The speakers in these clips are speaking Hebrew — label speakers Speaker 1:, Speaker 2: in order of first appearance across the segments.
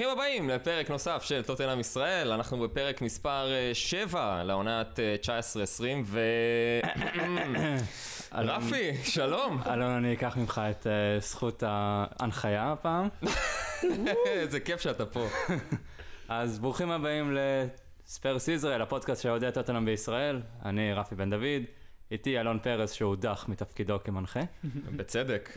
Speaker 1: ברוכים הבאים לפרק נוסף של טוטנאם ישראל, אנחנו בפרק מספר 7 לעונת 19-20 ו... רפי, שלום.
Speaker 2: אלון, אני אקח ממך את uh, זכות ההנחיה הפעם.
Speaker 1: איזה כיף שאתה פה.
Speaker 2: אז ברוכים הבאים לספרס ישראל, הפודקאסט של אוהדי טוטנאם בישראל. אני רפי בן דוד. איתי אלון פרס שהודח מתפקידו כמנחה.
Speaker 1: בצדק.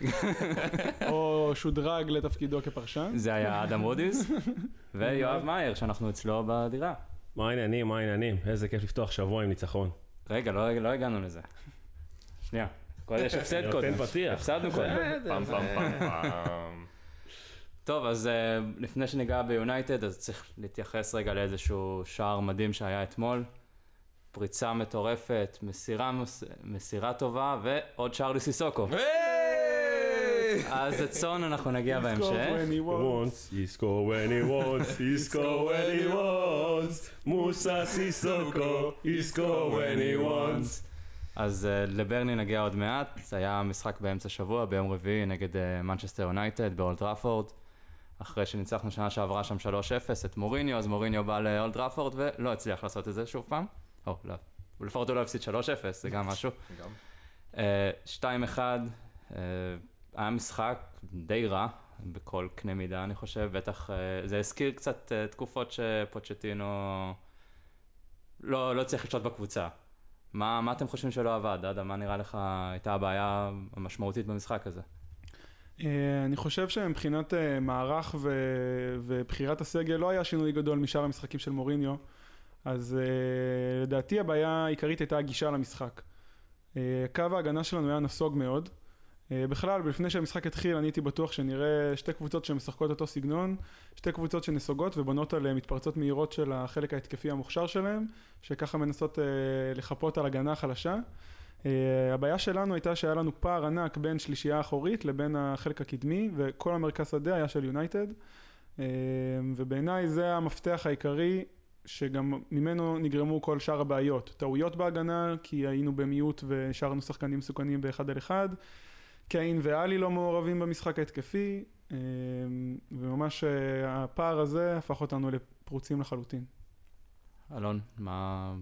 Speaker 3: או שודרג לתפקידו כפרשן.
Speaker 2: זה היה אדם רודיס. ויואב מאייר שאנחנו אצלו בדירה.
Speaker 4: מה העניינים, מה העניינים? איזה כיף לפתוח שבוע עם ניצחון.
Speaker 2: רגע, לא, לא הגענו לזה. שנייה, יש הפסד קודם.
Speaker 4: נותן פתיח.
Speaker 2: הפסדנו קודם.
Speaker 1: פעם פעם פעם פעם.
Speaker 2: טוב, אז uh, לפני שניגע ביונייטד, אז צריך להתייחס רגע לאיזשהו שער מדהים שהיה אתמול. פריצה מטורפת, מסירה, מסירה טובה, ועוד שער לסיסוקו. אז את סון אנחנו נגיע בהמשך.
Speaker 4: he score when he wants, he score when he wants, מוסה סיסוקו, he score when he wants.
Speaker 2: אז uh, לברני נגיע עוד מעט, זה היה משחק באמצע שבוע, ביום רביעי נגד מנצ'סטר uh, יונייטד באולט ראפורד. אחרי שניצחנו שנה שעברה שם 3-0 את מוריניו, אז מוריניו בא לאולט ראפורד ולא הצליח לעשות את זה שוב פעם. או, לא. לפחות הוא לא הפסיד 3-0, זה גם משהו.
Speaker 1: גם.
Speaker 2: 2-1, אה, היה משחק די רע בכל קנה מידה, אני חושב, בטח, אה, זה הזכיר קצת אה, תקופות שפוצ'טינו לא, לא צריך לשלוט בקבוצה. מה, מה אתם חושבים שלא עבד? אדם, מה נראה לך הייתה הבעיה המשמעותית במשחק הזה?
Speaker 3: אני חושב שמבחינת מערך ו... ובחירת הסגל לא היה שינוי גדול משאר המשחקים של מוריניו. אז uh, לדעתי הבעיה העיקרית הייתה הגישה למשחק. Uh, קו ההגנה שלנו היה נסוג מאוד. Uh, בכלל, לפני שהמשחק התחיל, אני הייתי בטוח שנראה שתי קבוצות שמשחקות אותו סגנון, שתי קבוצות שנסוגות ובונות על מתפרצות מהירות של החלק ההתקפי המוכשר שלהם, שככה מנסות uh, לחפות על הגנה חלשה. Uh, הבעיה שלנו הייתה שהיה לנו פער ענק בין שלישייה האחורית לבין החלק הקדמי, וכל המרכז שדה היה של יונייטד. ובעיניי זה המפתח העיקרי שגם ממנו נגרמו כל שאר הבעיות. טעויות בהגנה, כי היינו במיעוט והשארנו שחקנים מסוכנים באחד על אחד. קיין ואלי לא מעורבים במשחק ההתקפי, אה, וממש אה, הפער הזה הפך אותנו לפרוצים לחלוטין.
Speaker 2: אלון, מה...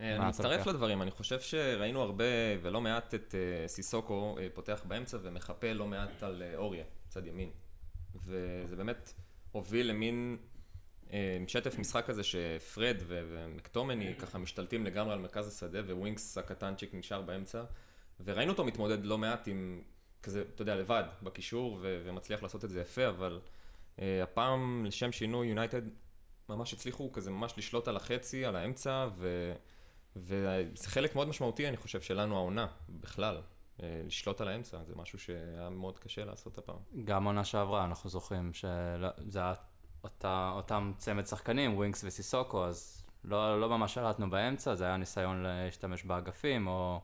Speaker 1: אה, אני מצטרף לדברים, אני חושב שראינו הרבה ולא מעט את סיסוקו פותח באמצע ומחפה לא מעט על אוריה, צד ימין. וזה באמת הוביל למין אה, שטף משחק כזה שפרד ומקטומני ככה משתלטים לגמרי על מרכז השדה וווינקס הקטנצ'יק נשאר באמצע. וראינו אותו מתמודד לא מעט עם כזה, אתה יודע, לבד בקישור ומצליח לעשות את זה יפה, אבל uh, הפעם לשם שינוי יונייטד ממש הצליחו כזה ממש לשלוט על החצי, על האמצע, ו, וזה חלק מאוד משמעותי, אני חושב, שלנו העונה בכלל. uh, לשלוט על האמצע, זה משהו שהיה מאוד קשה לעשות הפעם.
Speaker 2: גם עונה שעברה, אנחנו זוכרים שזה היה אותה, אותם צמד שחקנים, ווינקס וסיסוקו, אז לא, לא ממש שלטנו באמצע, זה היה ניסיון להשתמש באגפים, או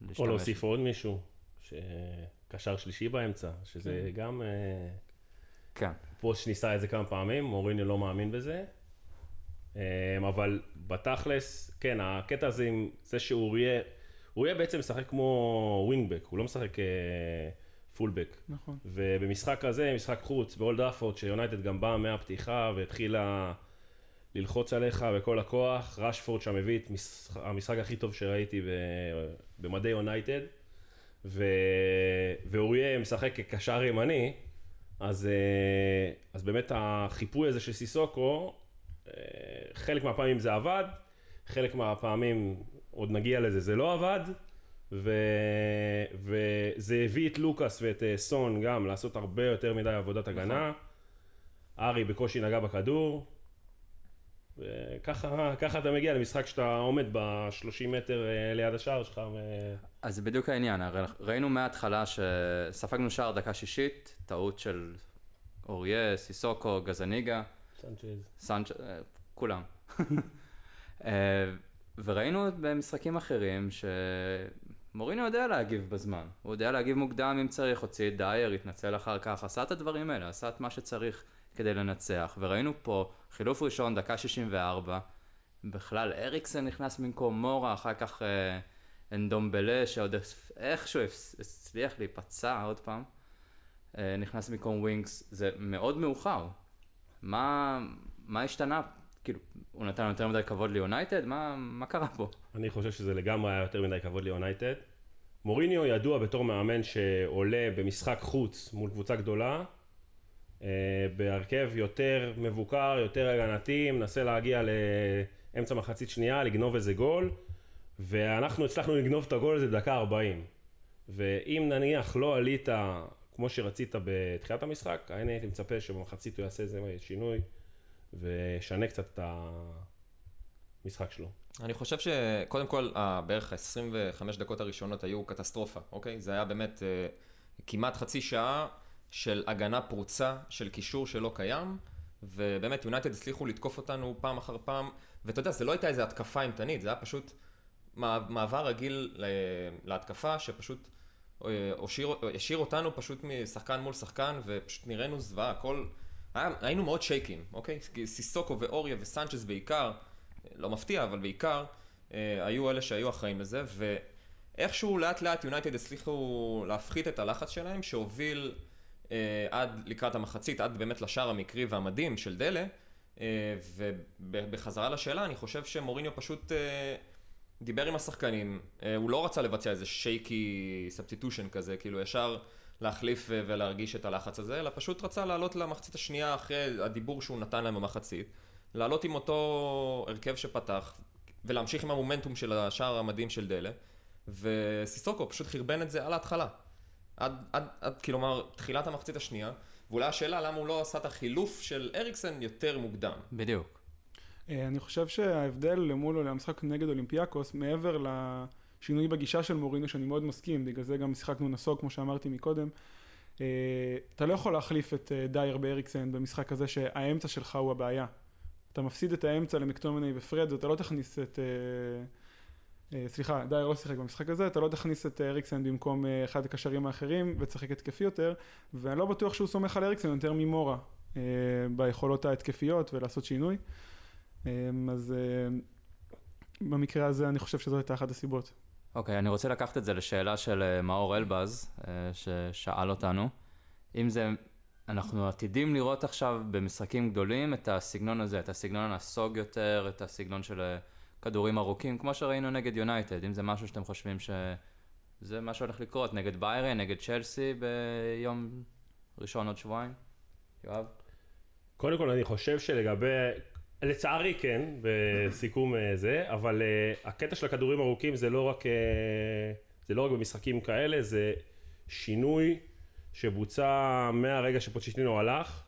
Speaker 4: להשתמש... או להוסיף עוד מישהו, שקשר שלישי באמצע, שזה כן. גם... אה,
Speaker 2: כן.
Speaker 4: פוץ' ניסה את זה כמה פעמים, מוריניו לא מאמין בזה. אה, אבל בתכלס, כן, הקטע הזה עם זה שאורייה, אוריה בעצם משחק כמו ווינגבק, הוא לא משחק... פולבק.
Speaker 3: נכון.
Speaker 4: ובמשחק הזה, משחק חוץ, באולד אפורד, שיונייטד גם באה מהפתיחה והתחילה ללחוץ עליך בכל הכוח, רשפורד שם הביא את משחק, המשחק הכי טוב שראיתי במדי יונייטד, ו... ואוריה משחק כקשר ימני, אז, אה, אז באמת החיפוי הזה של סיסוקו, אה, חלק מהפעמים זה עבד, חלק מהפעמים, עוד נגיע לזה, זה לא עבד. ו... וזה הביא את לוקאס ואת אה, סון גם לעשות הרבה יותר מדי עבודת הגנה. ארי בקושי נגע בכדור. וככה אתה מגיע למשחק שאתה עומד ב-30 מטר אה, ליד השער שלך. ו...
Speaker 2: אז זה בדיוק העניין, הרי ראינו מההתחלה שספגנו שער דקה שישית, טעות של אוריה, סיסוקו, גזניגה.
Speaker 4: סנצ'ז.
Speaker 2: סנצ'ז, אה, כולם. וראינו במשחקים אחרים שמורינו יודע להגיב בזמן, הוא יודע להגיב מוקדם אם צריך, הוציא את דייר, התנצל אחר כך, עשה את הדברים האלה, עשה את מה שצריך כדי לנצח, וראינו פה חילוף ראשון, דקה 64, בכלל אריקסן נכנס במקום מורה, אחר כך אה, אנדומבלה, שעוד איכשהו הצליח להיפצע עוד פעם, אה, נכנס במקום ווינקס, זה מאוד מאוחר. מה, מה השתנה? כאילו, הוא נתן יותר מדי כבוד ליונייטד? מה, מה קרה פה?
Speaker 4: אני חושב שזה לגמרי היה יותר מדי כבוד ליונייטד. מוריניו ידוע בתור מאמן שעולה במשחק חוץ מול קבוצה גדולה, אה, בהרכב יותר מבוקר, יותר הגנתי, מנסה להגיע לאמצע מחצית שנייה, לגנוב איזה גול, ואנחנו הצלחנו לגנוב את הגול הזה בדקה 40. ואם נניח לא עלית כמו שרצית בתחילת המשחק, אני הייתי מצפה שבמחצית הוא יעשה איזה שינוי וישנה קצת את המשחק שלו.
Speaker 1: אני חושב שקודם כל, בערך ה-25 דקות הראשונות היו קטסטרופה, אוקיי? זה היה באמת אה, כמעט חצי שעה של הגנה פרוצה, של קישור שלא קיים, ובאמת יונייטד הצליחו לתקוף אותנו פעם אחר פעם, ואתה יודע, זה לא הייתה איזו התקפה אימתנית, זה היה פשוט מעבר רגיל להתקפה, שפשוט אה, השאיר אותנו פשוט משחקן מול שחקן, ופשוט נראינו זוועה, הכל... היה, היינו מאוד שייקים, אוקיי? סיסוקו ואוריה וסנצ'ס בעיקר, לא מפתיע, אבל בעיקר, אה, היו אלה שהיו אחראים לזה, ואיכשהו לאט לאט יונייטד הצליחו להפחית את הלחץ שלהם, שהוביל אה, עד לקראת המחצית, עד באמת לשער המקרי והמדהים של דלה, אה, ובחזרה לשאלה, אני חושב שמוריניו פשוט... אה, דיבר עם השחקנים, אה, הוא לא רצה לבצע איזה שייקי סבטיטושן כזה, כאילו ישר להחליף ולהרגיש את הלחץ הזה, אלא פשוט רצה לעלות למחצית השנייה אחרי הדיבור שהוא נתן להם במחצית, לעלות עם אותו הרכב שפתח, ולהמשיך עם המומנטום של השער המדהים של דלה, וסיסוקו פשוט חרבן את זה על ההתחלה. עד, עד, עד, כלומר, תחילת המחצית השנייה, ואולי השאלה למה הוא לא עשה את החילוף של אריקסן יותר מוקדם.
Speaker 2: בדיוק.
Speaker 3: אה, אני חושב שההבדל למול המשחק נגד אולימפיאקוס, מעבר לשינוי בגישה של מורינו, שאני מאוד מסכים, בגלל זה גם שיחקנו נסוג, כמו שאמרתי מקודם, אה, אתה לא יכול להחליף את אה, דייר באריקסן במשחק הזה שהאמצע שלך הוא הבעיה. אתה מפסיד את האמצע למקטומני ופרד, ואתה לא תכניס את... סליחה, דייר לא שיחק במשחק הזה, אתה לא תכניס את אריקסן במקום אחד הקשרים האחרים ותשחק התקפי יותר, ואני לא בטוח שהוא סומך על אריקסן יותר ממורה ביכולות ההתקפיות ולעשות שינוי. אז אה, במקרה הזה אני חושב שזו הייתה אחת הסיבות.
Speaker 2: אוקיי, okay, אני רוצה לקחת את זה לשאלה של אה, מאור אלבז, אה, ששאל אותנו. אם זה, אנחנו עתידים לראות עכשיו במשחקים גדולים את הסגנון הזה, את הסגנון הנסוג יותר, את הסגנון של כדורים ארוכים, כמו שראינו נגד יונייטד, אם זה משהו שאתם חושבים שזה מה שהולך לקרות, נגד ביירן, נגד צ'לסי ביום ראשון עוד שבועיים? יואב?
Speaker 4: קודם כל אני חושב שלגבי לצערי כן, בסיכום אה, זה, אבל uh, הקטע של הכדורים ארוכים זה לא רק, uh, זה לא רק במשחקים כאלה, זה שינוי שבוצע מהרגע שפוצ'יטינו הלך.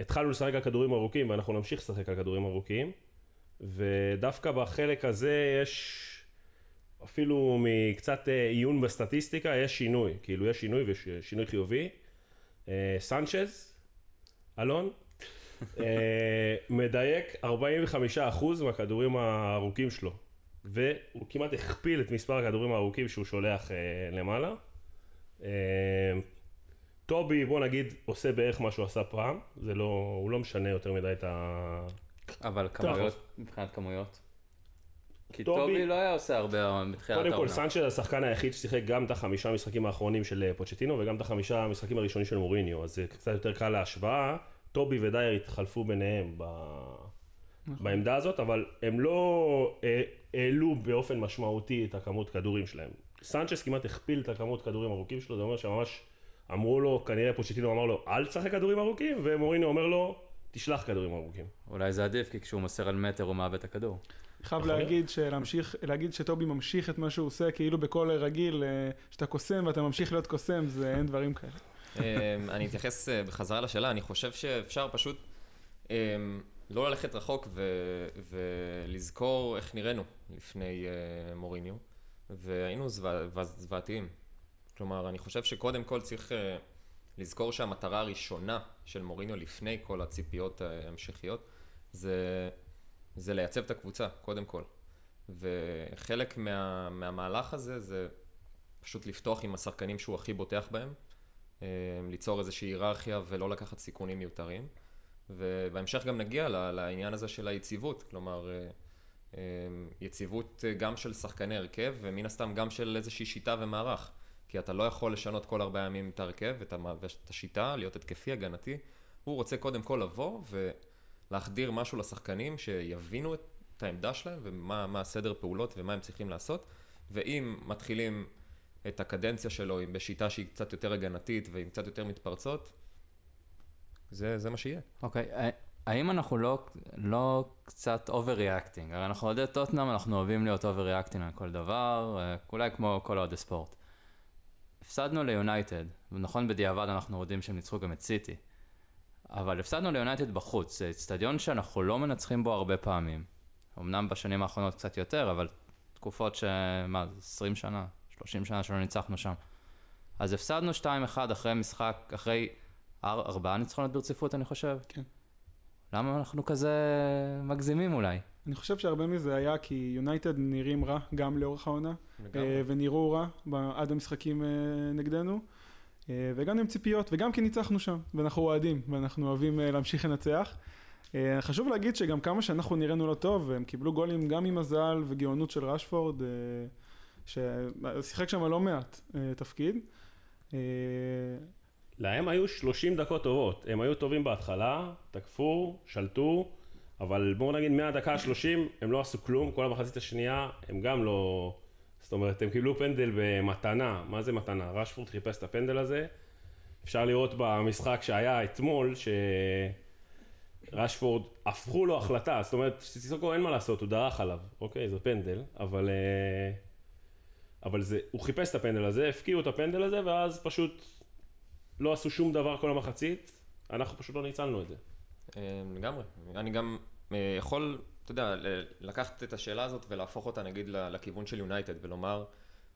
Speaker 4: התחלנו לשחק על כדורים ארוכים ואנחנו נמשיך לשחק על כדורים ארוכים, ודווקא בחלק הזה יש אפילו מקצת עיון בסטטיסטיקה, יש שינוי, כאילו יש שינוי ושינוי חיובי. Uh, סנצ'ז, אלון, אה, מדייק 45% מהכדורים הארוכים שלו. והוא כמעט הכפיל את מספר הכדורים הארוכים שהוא שולח אה, למעלה. אה, טובי, בוא נגיד, עושה בערך מה שהוא עשה פעם, זה לא, הוא לא משנה יותר מדי את ה...
Speaker 2: אבל כמויות, מבחינת כמויות? כי טובי, טובי לא היה עושה הרבה בתחילת
Speaker 4: העונה. קודם כל, סנצ'ה זה השחקן היחיד ששיחק גם את החמישה משחקים האחרונים של פוצ'טינו וגם את החמישה המשחקים הראשונים של מוריניו, אז זה קצת יותר קל להשוואה. טובי ודייר התחלפו ביניהם ב... נכון. בעמדה הזאת, אבל הם לא אה, העלו באופן משמעותי את הכמות כדורים שלהם. סנצ'ס כמעט הכפיל את הכמות כדורים ארוכים שלו, זה אומר שממש אמרו לו, כנראה פוצ'טינו אמר לו, אל תשחק כדורים ארוכים, ומורינו אומר לו, תשלח כדורים ארוכים.
Speaker 2: אולי זה עדיף, כי כשהוא מוסר על מטר הוא מאבד את הכדור.
Speaker 3: חייב להגיד, שלהמשיך, להגיד שטובי ממשיך את מה שהוא עושה, כאילו בכל רגיל, אה, שאתה קוסם ואתה ממשיך להיות קוסם, זה אין דברים כאלה.
Speaker 1: אמ, אני אתייחס אה, בחזרה לשאלה, אני חושב שאפשר פשוט אמ, לא ללכת רחוק ולזכור איך נראינו לפני אה, מוריניו, והיינו זוועתיים. כלומר, אני חושב שקודם כל צריך אה, לזכור שהמטרה הראשונה של מוריניו לפני כל הציפיות ההמשכיות, זה, זה לייצב את הקבוצה, קודם כל. וחלק מה, מהמהלך הזה זה פשוט לפתוח עם השחקנים שהוא הכי בוטח בהם. אה, ליצור איזושהי היררכיה ולא לקחת סיכונים מיותרים. ובהמשך גם נגיע לעניין הזה של היציבות, כלומר אה, אה, יציבות גם של שחקני הרכב ומן הסתם גם של איזושהי שיטה ומערך. כי אתה לא יכול לשנות כל ארבעה ימים את ההרכב ואת השיטה, להיות התקפי, הגנתי, הוא רוצה קודם כל לבוא ולהחדיר משהו לשחקנים שיבינו את העמדה שלהם ומה הסדר פעולות ומה הם צריכים לעשות, ואם מתחילים את הקדנציה שלו בשיטה שהיא קצת יותר הגנתית ועם קצת יותר מתפרצות, זה, זה מה שיהיה.
Speaker 2: אוקיי, אוקיי. האם אנחנו לא, לא קצת over-reacting? הרי אנחנו אוהדי טוטנאם, אנחנו אוהבים להיות over-reacting על כל דבר, אה, אולי כמו כל אוהדי ספורט. הפסדנו ליונייטד, ונכון בדיעבד אנחנו יודעים שהם ניצחו גם את סיטי, אבל הפסדנו ליונייטד בחוץ, זה אצטדיון שאנחנו לא מנצחים בו הרבה פעמים. אמנם בשנים האחרונות קצת יותר, אבל תקופות ש... מה, 20 שנה, 30 שנה שלא ניצחנו שם. אז הפסדנו 2-1 אחרי משחק, אחרי ארבעה ניצחונות ברציפות, אני חושב.
Speaker 3: כן.
Speaker 2: למה אנחנו כזה מגזימים אולי?
Speaker 3: אני חושב שהרבה מזה היה כי יונייטד נראים רע גם לאורך העונה, אה, ונראו רע עד המשחקים אה, נגדנו, אה, והגענו עם ציפיות, וגם כי ניצחנו שם, ואנחנו אוהדים, ואנחנו אוהבים להמשיך לנצח. חשוב להגיד שגם כמה שאנחנו נראינו לא טוב, הם קיבלו גולים גם עם מזל וגאונות של רשפורד, ששיחק שם לא מעט תפקיד.
Speaker 4: להם היו 30 דקות טובות, הם היו טובים בהתחלה, תקפו, שלטו, אבל בואו נגיד מהדקה ה-30 הם לא עשו כלום, כל המחצית השנייה הם גם לא... זאת אומרת, הם קיבלו פנדל במתנה, מה זה מתנה? רשפורד חיפש את הפנדל הזה. אפשר לראות במשחק שהיה אתמול, שרשפורד הפכו לו החלטה, זאת אומרת, סיסוקו אין מה לעשות, הוא דרך עליו, אוקיי, זה פנדל, אבל... אה, אבל זה, הוא חיפש את הפנדל הזה, הפקיעו את הפנדל הזה, ואז פשוט לא עשו שום דבר כל המחצית, אנחנו פשוט לא ניצלנו את זה.
Speaker 1: אה, לגמרי. אני גם אה, יכול, אתה יודע, לקחת את השאלה הזאת ולהפוך אותה נגיד לכיוון של יונייטד ולומר,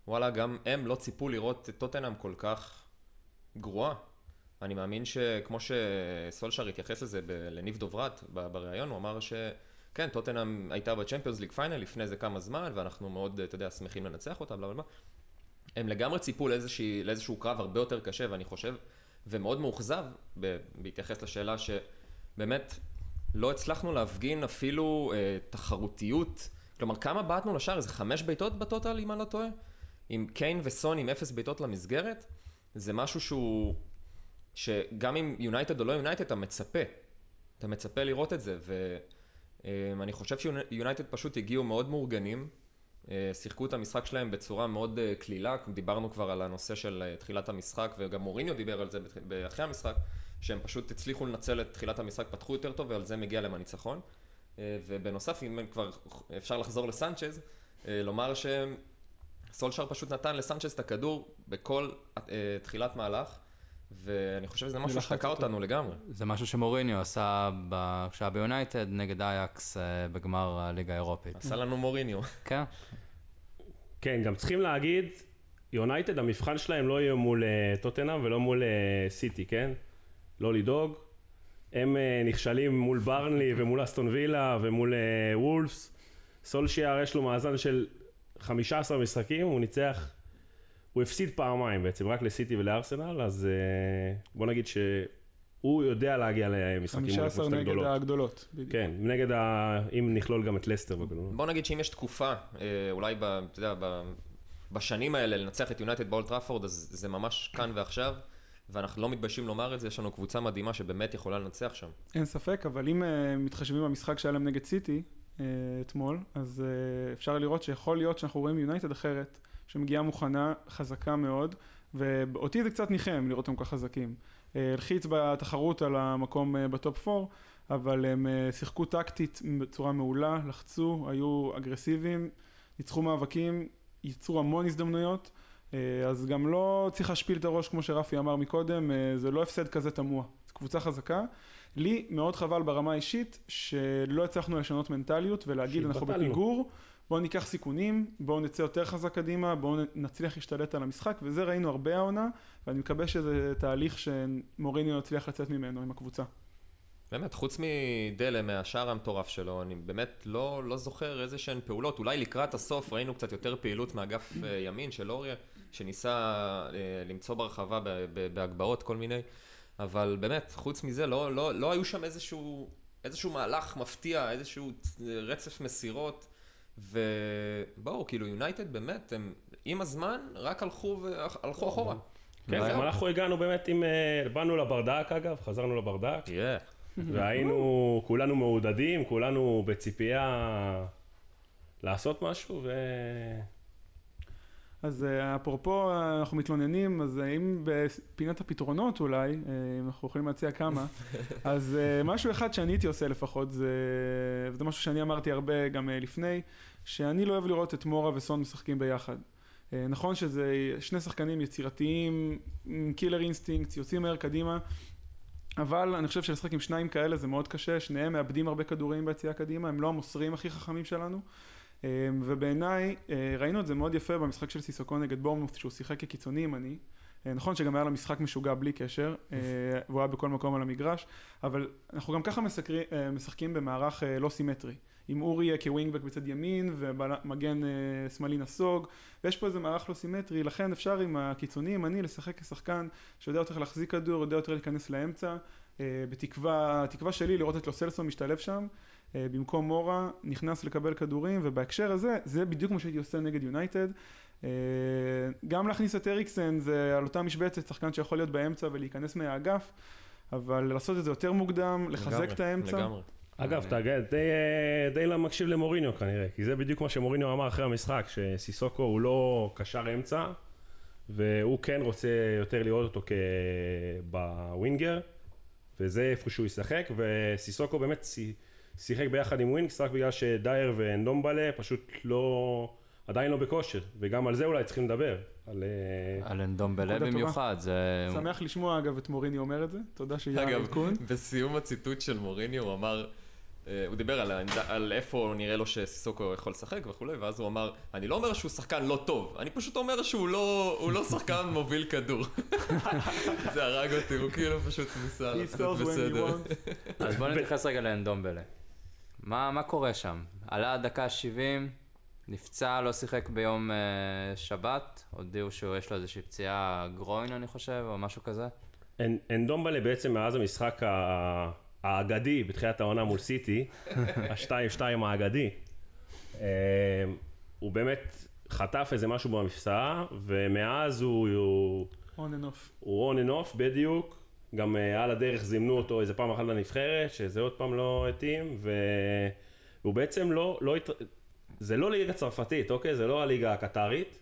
Speaker 1: וואלה, גם הם לא ציפו לראות את טוטנאם כל כך גרועה. אני מאמין שכמו שסולשר התייחס לזה לניב דוברת בריאיון, הוא אמר שכן, טוטנאם הייתה בצ'מפיונס ליג פיינל לפני איזה כמה זמן, ואנחנו מאוד, אתה יודע, שמחים לנצח אותה, בלה בלה. הם לגמרי ציפו לאיזשה, לאיזשהו קרב הרבה יותר קשה, ואני חושב, ומאוד מאוכזב, בהתייחס לשאלה שבאמת לא הצלחנו להפגין אפילו אה, תחרותיות. כלומר, כמה בעטנו לשער? איזה חמש בעיטות בטוטל, אם אני לא טועה? עם קיין וסון עם אפס בעיטות למסגרת? זה משהו שהוא... שגם אם יונייטד או לא יונייטד, אתה מצפה. אתה מצפה לראות את זה, ואני אה, חושב שיונייטד פשוט הגיעו מאוד מאורגנים, אה, שיחקו את המשחק שלהם בצורה מאוד אה, קלילה, דיברנו כבר על הנושא של אה, תחילת המשחק וגם מוריניו דיבר על זה אחרי המשחק, שהם פשוט הצליחו לנצל את תחילת המשחק, פתחו יותר טוב ועל זה מגיע להם הניצחון. ובנוסף, אם כבר אפשר לחזור לסנצ'ז, לומר שסולשר פשוט נתן לסנצ'ז את הכדור בכל תחילת מהלך. ואני חושב שזה משהו שתקע אותנו לגמרי.
Speaker 2: זה משהו שמוריניו עשה כשהיה ביונייטד נגד אייקס אה, בגמר הליגה האירופית.
Speaker 1: עשה לנו מוריניו.
Speaker 2: כן.
Speaker 4: כן, גם צריכים להגיד, יונייטד, המבחן שלהם לא יהיה מול אה, טוטנאם ולא מול אה, סיטי, כן? לא לדאוג. הם נכשלים מול ברנלי ומול אסטון וילה ומול וולפס. סולשיאר יש לו מאזן של 15 משחקים, הוא ניצח הוא הפסיד פעמיים בעצם, רק לסיטי ולארסנל, אז אה, בוא נגיד שהוא יודע להגיע למשחקים מול הקבוצות הגדולות.
Speaker 3: 15 נגד הגדולות,
Speaker 4: בדיוק. כן, נגד ה... אם נכלול גם את לסטר בגדולות.
Speaker 1: בוא נגיד שאם יש תקופה, אה, אולי, ב, אתה יודע, ב, בשנים האלה לנצח את יונייטד באולד טראפורד, אז זה ממש כאן ועכשיו. ואנחנו לא מתביישים לומר את זה, יש לנו קבוצה מדהימה שבאמת יכולה לנצח שם.
Speaker 3: אין ספק, אבל אם אה, מתחשבים במשחק שהיה להם נגד סיטי אה, אתמול, אז אה, אפשר לראות שיכול להיות שאנחנו רואים יונייטד אחרת. שמגיעה מוכנה, חזקה מאוד, ואותי זה קצת ניחם לראות אותם ככה חזקים. אה, הלחיץ בתחרות על המקום אה, ב top 4, אבל הם אה, שיחקו טקטית בצורה מעולה, לחצו, היו אגרסיביים, ניצחו מאבקים, ייצרו המון הזדמנויות, אז גם לא צריך להשפיל את הראש כמו שרפי אמר מקודם, זה לא הפסד כזה תמוה, זו קבוצה חזקה. לי מאוד חבל ברמה האישית שלא הצלחנו לשנות מנטליות ולהגיד אנחנו בפיגור. בואו ניקח סיכונים, בואו נצא יותר חזק קדימה, בואו נצליח להשתלט על המשחק, וזה ראינו הרבה העונה, ואני מקווה שזה תהליך שמוריניו יצליח לצאת ממנו עם הקבוצה.
Speaker 1: באמת, חוץ מדלה, מהשער המטורף שלו, אני באמת לא, לא זוכר איזה שהן פעולות. אולי לקראת הסוף ראינו קצת יותר פעילות מאגף אה, ימין של אוריה, שניסה אה, למצוא ברחבה בהגבהות כל מיני, אבל באמת, חוץ מזה, לא, לא, לא היו שם איזשהו, איזשהו מהלך מפתיע, איזשהו רצף מסירות. ובואו, כאילו יונייטד באמת, הם עם הזמן רק הלכו, והלכו אחורה.
Speaker 4: כן, גם אנחנו הגענו באמת עם... אה, באנו לברדק אגב, חזרנו לברדק,
Speaker 1: Yeah.
Speaker 4: והיינו כולנו מעודדים, כולנו בציפייה לעשות משהו, ו...
Speaker 3: אז אה, אפרופו אה, אנחנו מתלוננים, אז אה, אם בפינת הפתרונות אולי, אה, אם אנחנו יכולים להציע כמה, אז אה, משהו אחד שאני הייתי עושה לפחות, זה, וזה משהו שאני אמרתי הרבה גם אה, לפני, שאני לא אוהב לראות את מורה וסון משחקים ביחד. אה, נכון שזה שני שחקנים יצירתיים, עם killer instinct, יוצאים מהר קדימה, אבל אני חושב שלשחק עם שניים כאלה זה מאוד קשה, שניהם מאבדים הרבה כדורים ביציאה קדימה, הם לא המוסרים הכי חכמים שלנו. אה, ובעיניי, אה, ראינו את זה מאוד יפה במשחק של סיסוקו נגד בורנמות', שהוא שיחק כקיצוני ימני. אה, נכון שגם היה לו משחק משוגע בלי קשר, אה, והוא היה בכל מקום על המגרש, אבל אנחנו גם ככה אה, משחקים במערך לא סימטרי. עם אורי יהיה כווינגבק בצד ימין, ומגן שמאלי נסוג, ויש פה איזה מערך לא סימטרי, לכן אפשר עם הקיצוני ימני לשחק כשחקן שיודע יותר להחזיק כדור, יודע יותר להיכנס לאמצע, בתקווה, התקווה שלי לראות את לוסלסון משתלב שם, במקום מורה, נכנס לקבל כדורים, ובהקשר הזה, זה בדיוק מה שהייתי עושה נגד יונייטד. אה, גם להכניס את אריקסן זה על אותה משבצת, שחקן שיכול להיות באמצע ולהיכנס מהאגף, אבל לעשות את זה יותר מוקדם, לחזק
Speaker 1: לגמרי,
Speaker 3: את האמצע.
Speaker 1: לגמרי.
Speaker 4: אגב, אתה די, אה, די לא מקשיב למוריניו כנראה, כי זה בדיוק מה שמוריניו אמר אחרי המשחק, שסיסוקו הוא לא קשר אמצע, והוא כן רוצה יותר לראות אותו כבווינגר, וזה איפה שהוא ישחק, וסיסוקו באמת שיחק ביחד עם ווינגס, רק בגלל שדייר ואנדומבלה פשוט לא, עדיין לא בכושר, וגם על זה אולי צריכים לדבר, על... אה,
Speaker 2: על אנדומבלה. במיוחד, זה...
Speaker 3: שמח לשמוע אגב את מוריני אומר את זה, תודה שיהיה
Speaker 1: אגב,
Speaker 3: עדכון.
Speaker 1: בסיום הציטוט של מוריניו הוא אמר, אה, הוא דיבר על, על איפה נראה לו שסיסוקו יכול לשחק וכולי, ואז הוא אמר, אני לא אומר שהוא שחקן לא טוב, אני פשוט אומר שהוא לא, הוא לא שחקן מוביל כדור. זה הרג אותי, הוא כאילו פשוט ניסה לעשות בסדר.
Speaker 2: אז בוא נתייחס רגע לאנדומבלה. מה, מה קורה שם? עלה דקה 70, נפצע, לא שיחק ביום אה, שבת, הודיעו שיש לו איזושהי פציעה גרוין אני חושב, או משהו כזה.
Speaker 4: אנ- אנדומבלה בעצם מאז המשחק האגדי בתחילת העונה מול סיטי, ה-2-2 האגדי, אה, הוא באמת חטף איזה משהו במפסעה, ומאז הוא, הוא,
Speaker 3: on and off.
Speaker 4: הוא on and off בדיוק, גם אה, על הדרך זימנו אותו איזה פעם אחת לנבחרת, שזה עוד פעם לא התאים, והוא בעצם לא, לא הת... זה לא ליגה צרפתית, אוקיי? זה לא הליגה הקטרית.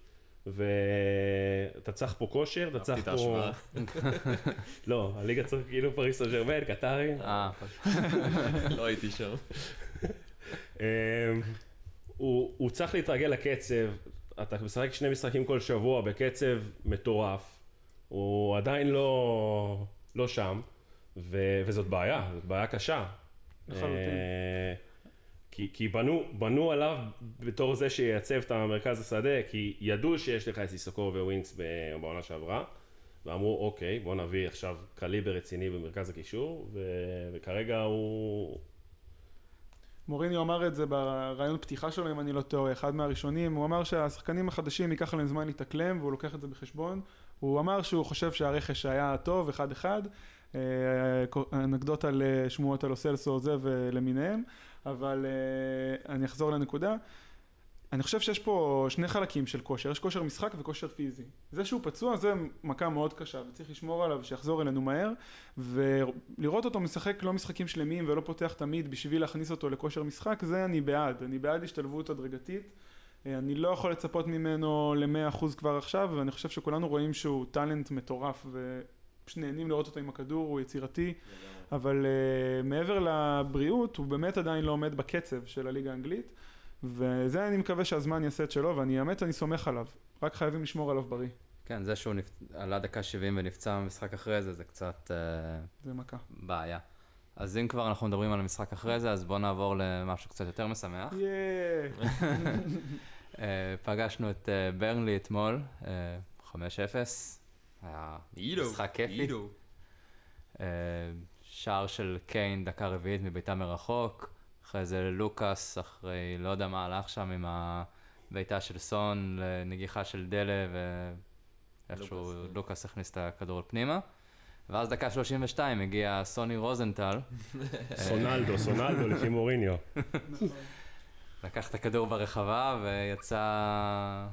Speaker 4: ואתה צריך פה כושר, אתה צריך פה... לא, הליגה צריך כאילו פריס סן ג'רמן, קטרי.
Speaker 2: אה,
Speaker 1: לא הייתי שם.
Speaker 4: אמ, הוא צריך להתרגל לקצב, אתה משחק שני משחקים כל שבוע בקצב מטורף, הוא עדיין לא, לא שם, ו, וזאת בעיה, זאת בעיה קשה.
Speaker 3: לחלוטין.
Speaker 4: אה, כי, כי בנו, בנו עליו בתור זה שייצב את המרכז השדה, כי ידעו שיש לך את סיסוקו ווינקס ב- בעונה שעברה, ואמרו אוקיי, בוא נביא עכשיו קליבר רציני במרכז הקישור, ו, וכרגע הוא...
Speaker 3: מוריניו אמר את זה ברעיון פתיחה שלו, אם אני לא טועה, אחד מהראשונים, הוא אמר שהשחקנים החדשים ייקח להם זמן להתאקלם, והוא לוקח את זה בחשבון. הוא אמר שהוא חושב שהרכש היה טוב, אחד-אחד. אה, אנקדוטה לשמועות על אוסלסו זה ולמיניהם, אבל אה, אני אחזור לנקודה. אני חושב שיש פה שני חלקים של כושר, יש כושר משחק וכושר פיזי. זה שהוא פצוע זה מכה מאוד קשה, וצריך לשמור עליו שיחזור אלינו מהר, ולראות אותו משחק לא משחקים שלמים ולא פותח תמיד בשביל להכניס אותו לכושר משחק, זה אני בעד. אני בעד השתלבות הדרגתית. אה, אני לא יכול לצפות ממנו ל-100% כבר עכשיו, ואני חושב שכולנו רואים שהוא טאלנט מטורף, ופשוט נהנים לראות אותו עם הכדור, הוא יצירתי, אבל uh, מעבר לבריאות, הוא באמת עדיין לא עומד בקצב של הליגה האנגלית, וזה אני מקווה שהזמן יעשה את שלו, ואני האמת, אני סומך עליו. רק חייבים לשמור עליו בריא.
Speaker 2: כן, זה שהוא נפ... עלה דקה 70 ונפצע במשחק אחרי זה, זה קצת אה,
Speaker 3: זה מכה.
Speaker 2: בעיה. אז אם כבר אנחנו מדברים על המשחק אחרי זה, אז בואו נעבור למשהו קצת יותר משמח.
Speaker 3: יאה!
Speaker 2: אה, פגשנו את אה, ברנלי אתמול, אה, 5-0. היה
Speaker 1: אידו,
Speaker 2: משחק כיפי. אה, שער של קיין, דקה רביעית מבעיטה מרחוק. אחרי זה לוקאס, אחרי לא יודע מה הלך שם עם הבעיטה של סון לנגיחה של דלה, ואיכשהו
Speaker 1: לוקאס, כן.
Speaker 2: לוקאס הכניס את הכדור פנימה. ואז דקה 32 הגיע סוני רוזנטל,
Speaker 4: סונלדו, סונלדו לפי מוריניו.
Speaker 2: לקח את הכדור ברחבה ויצא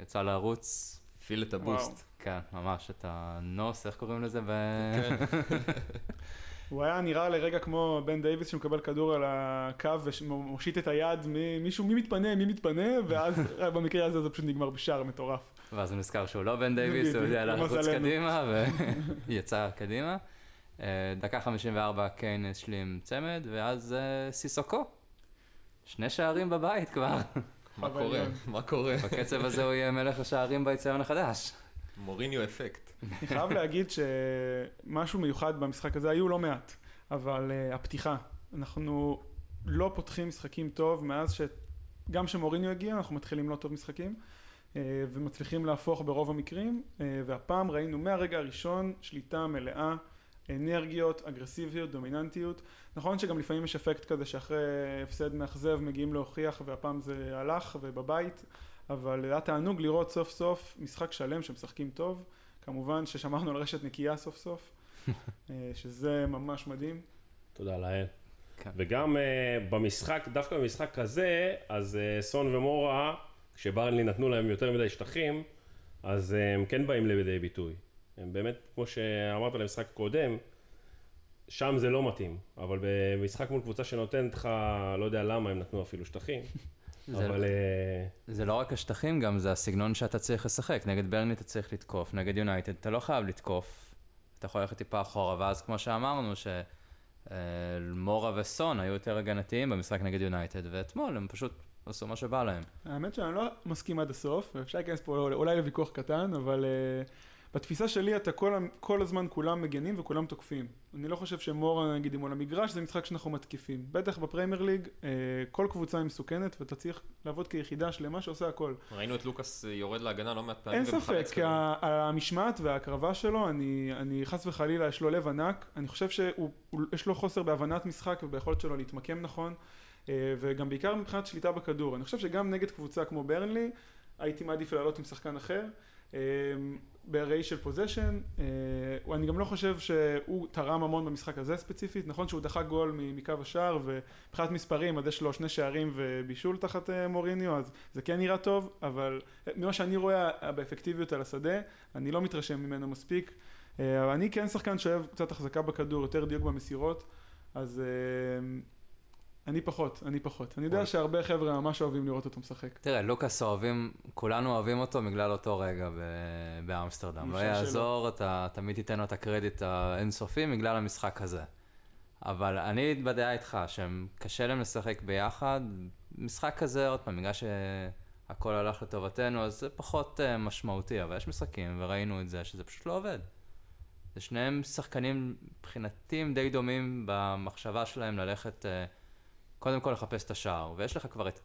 Speaker 2: יצא לרוץ,
Speaker 1: הפעיל את ה boost.
Speaker 2: כן, ממש, את ה NOS, איך קוראים לזה?
Speaker 3: הוא היה נראה לרגע כמו בן דייוויס שמקבל כדור על הקו ומושיט את היד, מי, מישהו, מי מתפנה, מי מתפנה, ואז במקרה הזה זה פשוט נגמר בשער מטורף.
Speaker 2: ואז הוא נזכר שהוא לא בן דייוויס, הוא יודע לחוץ
Speaker 3: למזלנו.
Speaker 2: קדימה, ויצא קדימה. אה, דקה 54 קיין השלים צמד, ואז אה, סיסוקו. שני שערים בבית כבר.
Speaker 1: מה קורה? מה קורה?
Speaker 2: בקצב הזה הוא יהיה מלך השערים ביציון החדש.
Speaker 1: מוריניו אפקט.
Speaker 3: אני חייב להגיד שמשהו מיוחד במשחק הזה, היו לא מעט, אבל uh, הפתיחה, אנחנו לא פותחים משחקים טוב מאז ש... גם כשמוריניו הגיע, אנחנו מתחילים לא טוב משחקים, uh, ומצליחים להפוך ברוב המקרים, uh, והפעם ראינו מהרגע הראשון שליטה מלאה, אנרגיות, אגרסיביות, דומיננטיות. נכון שגם לפעמים יש אפקט כזה שאחרי הפסד מאכזב מגיעים להוכיח, והפעם זה הלך ובבית, אבל היה תענוג לראות סוף סוף משחק שלם שמשחקים טוב. כמובן ששמרנו על רשת נקייה סוף סוף, אה, שזה ממש מדהים.
Speaker 4: תודה לאל.
Speaker 2: כן.
Speaker 4: וגם uh, במשחק, דווקא במשחק הזה, אז uh, סון ומורה, כשברנלי נתנו להם יותר מדי שטחים, אז uh, הם כן באים לידי ביטוי. הם באמת, כמו שאמרת למשחק הקודם, שם זה לא מתאים, אבל במשחק מול קבוצה שנותנת לך, לא יודע למה הם נתנו אפילו שטחים, אבל... אה,
Speaker 2: זה לא רק השטחים גם, זה הסגנון שאתה צריך לשחק. נגד ברני אתה צריך לתקוף, נגד יונייטד אתה לא חייב לתקוף. אתה יכול ללכת טיפה אחורה, ואז כמו שאמרנו, שמורה וסון היו יותר הגנתיים במשחק נגד יונייטד, ואתמול הם פשוט עשו מה שבא להם.
Speaker 3: האמת שאני לא מסכים עד הסוף, ואפשר להיכנס פה אולי לוויכוח קטן, אבל uh, בתפיסה שלי אתה כל, כל הזמן כולם מגנים וכולם תוקפים. אני לא חושב שמורה נגיד אם הוא על המגרש זה משחק שאנחנו מתקיפים. בטח בפריימר ליג, uh, כל קבוצה היא מסוכנת ואתה צריך לעבוד כיחידה שלמה שעושה הכל.
Speaker 1: ראינו את לוקאס אה, יורד להגנה לא מעט פעמים
Speaker 3: אין ספק, כי המשמעת וההקרבה שלו, אני, אני חס וחלילה, יש לו לב ענק, אני חושב שיש לו חוסר בהבנת משחק וביכולת שלו להתמקם נכון, אה, וגם בעיקר מבחינת שליטה בכדור. אני חושב שגם נגד קבוצה כמו ברנלי, הייתי מעדיף לעלות עם שחקן אחר. אה, בראי של פוזיישן, אני גם לא חושב שהוא תרם המון במשחק הזה ספציפית, נכון שהוא דחק גול מקו השער ומבחינת מספרים אז יש לו שני שערים ובישול תחת אה, מוריניו אז זה כן נראה טוב, אבל ממה שאני רואה באפקטיביות על השדה, אני לא מתרשם ממנו מספיק. אה, אבל אני כן שחקן שאוהב קצת החזקה בכדור, יותר דיוק במסירות, אז אה, אני פחות, אני פחות. אני יודע
Speaker 2: אוי.
Speaker 3: שהרבה חבר'ה ממש אוהבים לראות אותו משחק.
Speaker 2: תראה, לוקאס אוהבים, כולנו אוהבים אותו בגלל אותו רגע באמסטרדם. לא יעזור, אתה תמיד תיתן לו את הקרדיט האינסופי בגלל המשחק הזה. אבל אני בדעה איתך, שהם קשה להם לשחק ביחד. משחק כזה, עוד פעם, בגלל שהכל הלך לטובתנו, אז זה פחות uh, משמעותי, אבל יש משחקים, וראינו את זה, שזה פשוט לא עובד. זה שניהם שחקנים מבחינתי די דומים במחשבה שלהם ללכת, uh, קודם כל לחפש את השער, ויש לך כבר את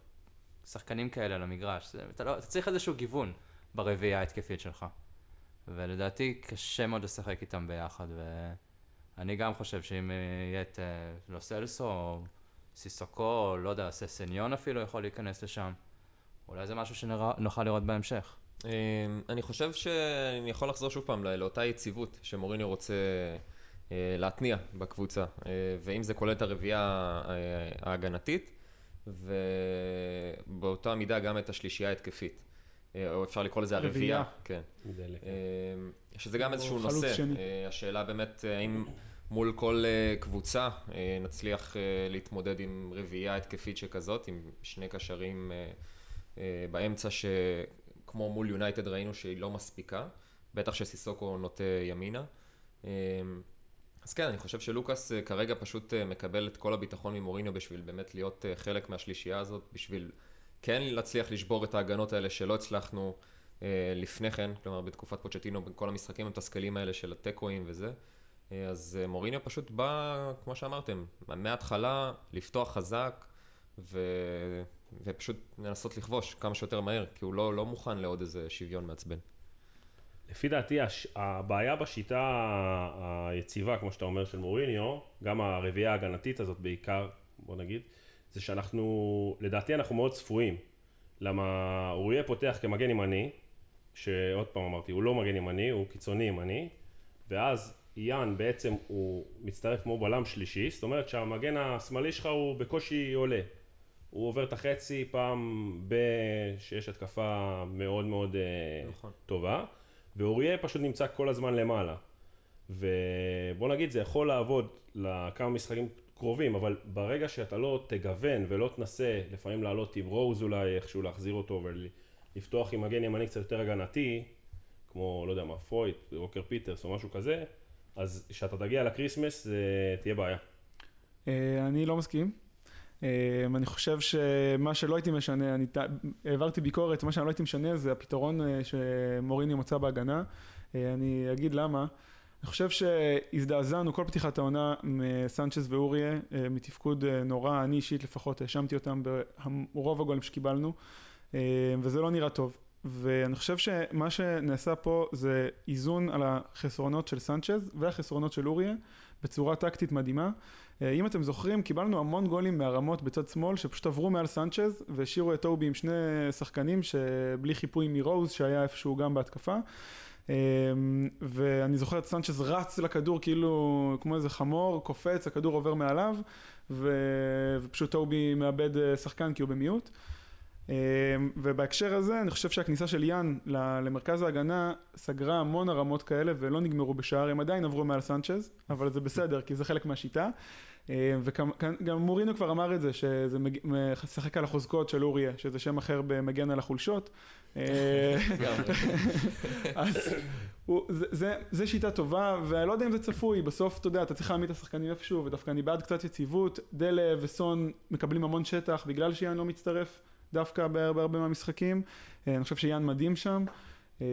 Speaker 2: שחקנים כאלה על המגרש, אתה, לא, אתה צריך איזשהו גיוון ברביעייה ההתקפית שלך. ולדעתי קשה מאוד לשחק איתם ביחד, ואני גם חושב שאם אה, יהיה את אה, לא סלסו, או סיסוקו, או לא יודע, ססניון אפילו יכול להיכנס לשם, אולי זה משהו שנוכל לראות בהמשך.
Speaker 1: אמ, אני חושב שאני יכול לחזור שוב פעם לא- לאותה יציבות שמוריניו רוצה להתניע בקבוצה, אה, ואם זה כולל את הרביעייה אה, ההגנתית, ובאותה מידה גם את השלישייה ההתקפית. אה, או אפשר לקרוא לזה הרביעייה.
Speaker 3: רביעייה.
Speaker 1: כן.
Speaker 4: דלק.
Speaker 1: אמ, שזה גם איזשהו נושא.
Speaker 3: שני.
Speaker 1: אה, השאלה באמת, אה, האם מול כל אה, קבוצה אה, נצליח אה, להתמודד עם רביעייה התקפית שכזאת, עם שני קשרים אה, אה, באמצע, שכמו מול יונייטד ראינו שהיא לא מספיקה, בטח שסיסוקו נוטה ימינה. אז כן, אני חושב שלוקאס אה, כרגע פשוט אה, מקבל את כל הביטחון ממוריניו בשביל באמת להיות אה, חלק מהשלישייה הזאת, בשביל כן להצליח לשבור את ההגנות האלה שלא הצלחנו לפני כן, כלומר בתקופת פוצ'טינו, בכל המשחקים המתסכלים האלה של התיקואים וזה. אז מוריניו פשוט בא, כמו שאמרתם, מההתחלה לפתוח חזק ו... ופשוט לנסות לכבוש כמה שיותר מהר, כי הוא לא, לא מוכן לעוד איזה שוויון מעצבן.
Speaker 4: לפי דעתי, הש... הבעיה בשיטה היציבה, כמו שאתה אומר, של מוריניו, גם הרביעייה ההגנתית הזאת בעיקר, בוא נגיד, זה שאנחנו, לדעתי אנחנו מאוד צפויים. למה יהיה פותח כמגן ימני, שעוד פעם אמרתי, הוא לא מגן ימני, הוא קיצוני ימני, ואז איאן בעצם הוא מצטרף כמו בלם שלישי, זאת אומרת שהמגן השמאלי שלך הוא בקושי עולה. הוא עובר את החצי פעם ב... שיש התקפה מאוד מאוד אה,
Speaker 1: נכון.
Speaker 4: טובה, ואוריה פשוט נמצא כל הזמן למעלה. ובוא נגיד, זה יכול לעבוד לכמה משחקים קרובים, אבל ברגע שאתה לא תגוון ולא תנסה לפעמים לעלות עם רוז אולי, איכשהו להחזיר אותו ולפתוח עם מגן ימני קצת יותר הגנתי, כמו, לא יודע מה, פויט, ווקר פיטרס או משהו כזה, אז כשאתה תגיע לכריסמס זה תהיה בעיה.
Speaker 3: אה, אני לא מסכים. אה, אני חושב שמה שלא הייתי משנה, אני העברתי ביקורת, מה שאני לא הייתי משנה זה הפתרון אה, שמוריני מצא בהגנה. אני אגיד למה. אני חושב שהזדעזענו כל פתיחת העונה מסנצ'ז ואוריה, מתפקוד נורא, אני אישית לפחות האשמתי אותם ברוב הגולים שקיבלנו, וזה לא נראה טוב. ואני חושב שמה שנעשה פה זה איזון על החסרונות של סנצ'ז והחסרונות של אוריה בצורה טקטית מדהימה. אה, אם אתם זוכרים, קיבלנו המון גולים מהרמות בצד שמאל שפשוט עברו מעל סנצ'ז והשאירו את טובי עם שני שחקנים שבלי חיפוי מרוז שהיה איפשהו גם בהתקפה. אה, ואני זוכר את סנצ'ז רץ לכדור כאילו כמו איזה חמור, קופץ, הכדור עובר מעליו ופשוט טובי מאבד אה, שחקן כי הוא במיעוט. ובהקשר הזה אני חושב שהכניסה של יאן למרכז ההגנה סגרה המון הרמות כאלה ולא נגמרו בשער, הם עדיין עברו מעל סנצ'ז, אבל זה בסדר כי זה חלק מהשיטה. אמ, וגם מורינו כבר אמר את זה, שזה משחק על החוזקות של אוריה, שזה שם אחר במגן על החולשות. אמ, אז זה, זה, זה שיטה טובה, ואני לא יודע אם זה צפוי, בסוף אתה יודע, אתה צריך להעמיד את השחקנים איפשהו, ודווקא אני בעד קצת יציבות, דלה וסון מקבלים המון שטח בגלל שיאן לא מצטרף. דווקא בהרבה הרבה מהמשחקים. אה, אני חושב שיאן מדהים שם. אה,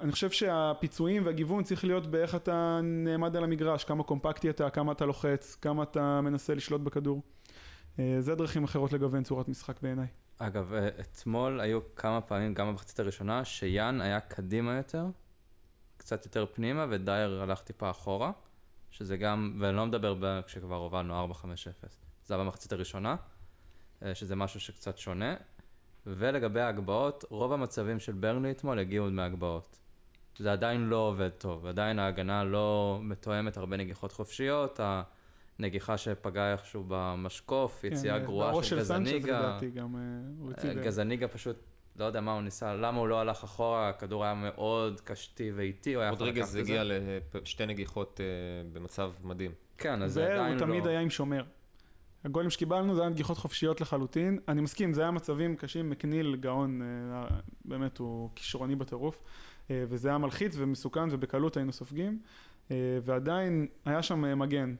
Speaker 3: אני חושב שהפיצויים והגיוון צריך להיות באיך אתה נעמד על המגרש, כמה קומפקטי אתה, כמה אתה לוחץ, כמה אתה מנסה לשלוט בכדור. אה, זה דרכים אחרות לגוון צורת משחק בעיניי.
Speaker 2: אגב, אתמול היו כמה פעמים, גם במחצית הראשונה, שיאן היה קדימה יותר, קצת יותר פנימה, ודייר הלך טיפה אחורה, שזה גם, ואני לא מדבר כשכבר הובלנו 4-5-0, זה היה במחצית הראשונה. אה, שזה משהו שקצת שונה. ולגבי ההגבהות, רוב המצבים של ברני אתמול הגיעו מהגבהות. זה עדיין לא עובד טוב, עדיין ההגנה לא מתואמת הרבה נגיחות חופשיות, הנגיחה שפגעה איכשהו במשקוף, כן, יציאה גרועה של גזניגה. אה, גזניגה פשוט, לא יודע מה הוא ניסה, למה הוא לא הלך אחורה, הכדור היה מאוד קשתי ואיטי, הוא היה
Speaker 1: יכול לקחת את זה. רודריגז הגיע לשתי נגיחות במצב מדהים.
Speaker 3: כן, אז זה עדיין לא... הוא תמיד היה עם שומר. הגולים שקיבלנו זה היה נגיחות חופשיות לחלוטין. אני מסכים, זה היה מצבים קשים, מקניל גאון, אה, באמת הוא כישרוני בטירוף, אה, וזה היה מלחיץ ומסוכן ובקלות היינו סופגים, אה, ועדיין היה שם מגן.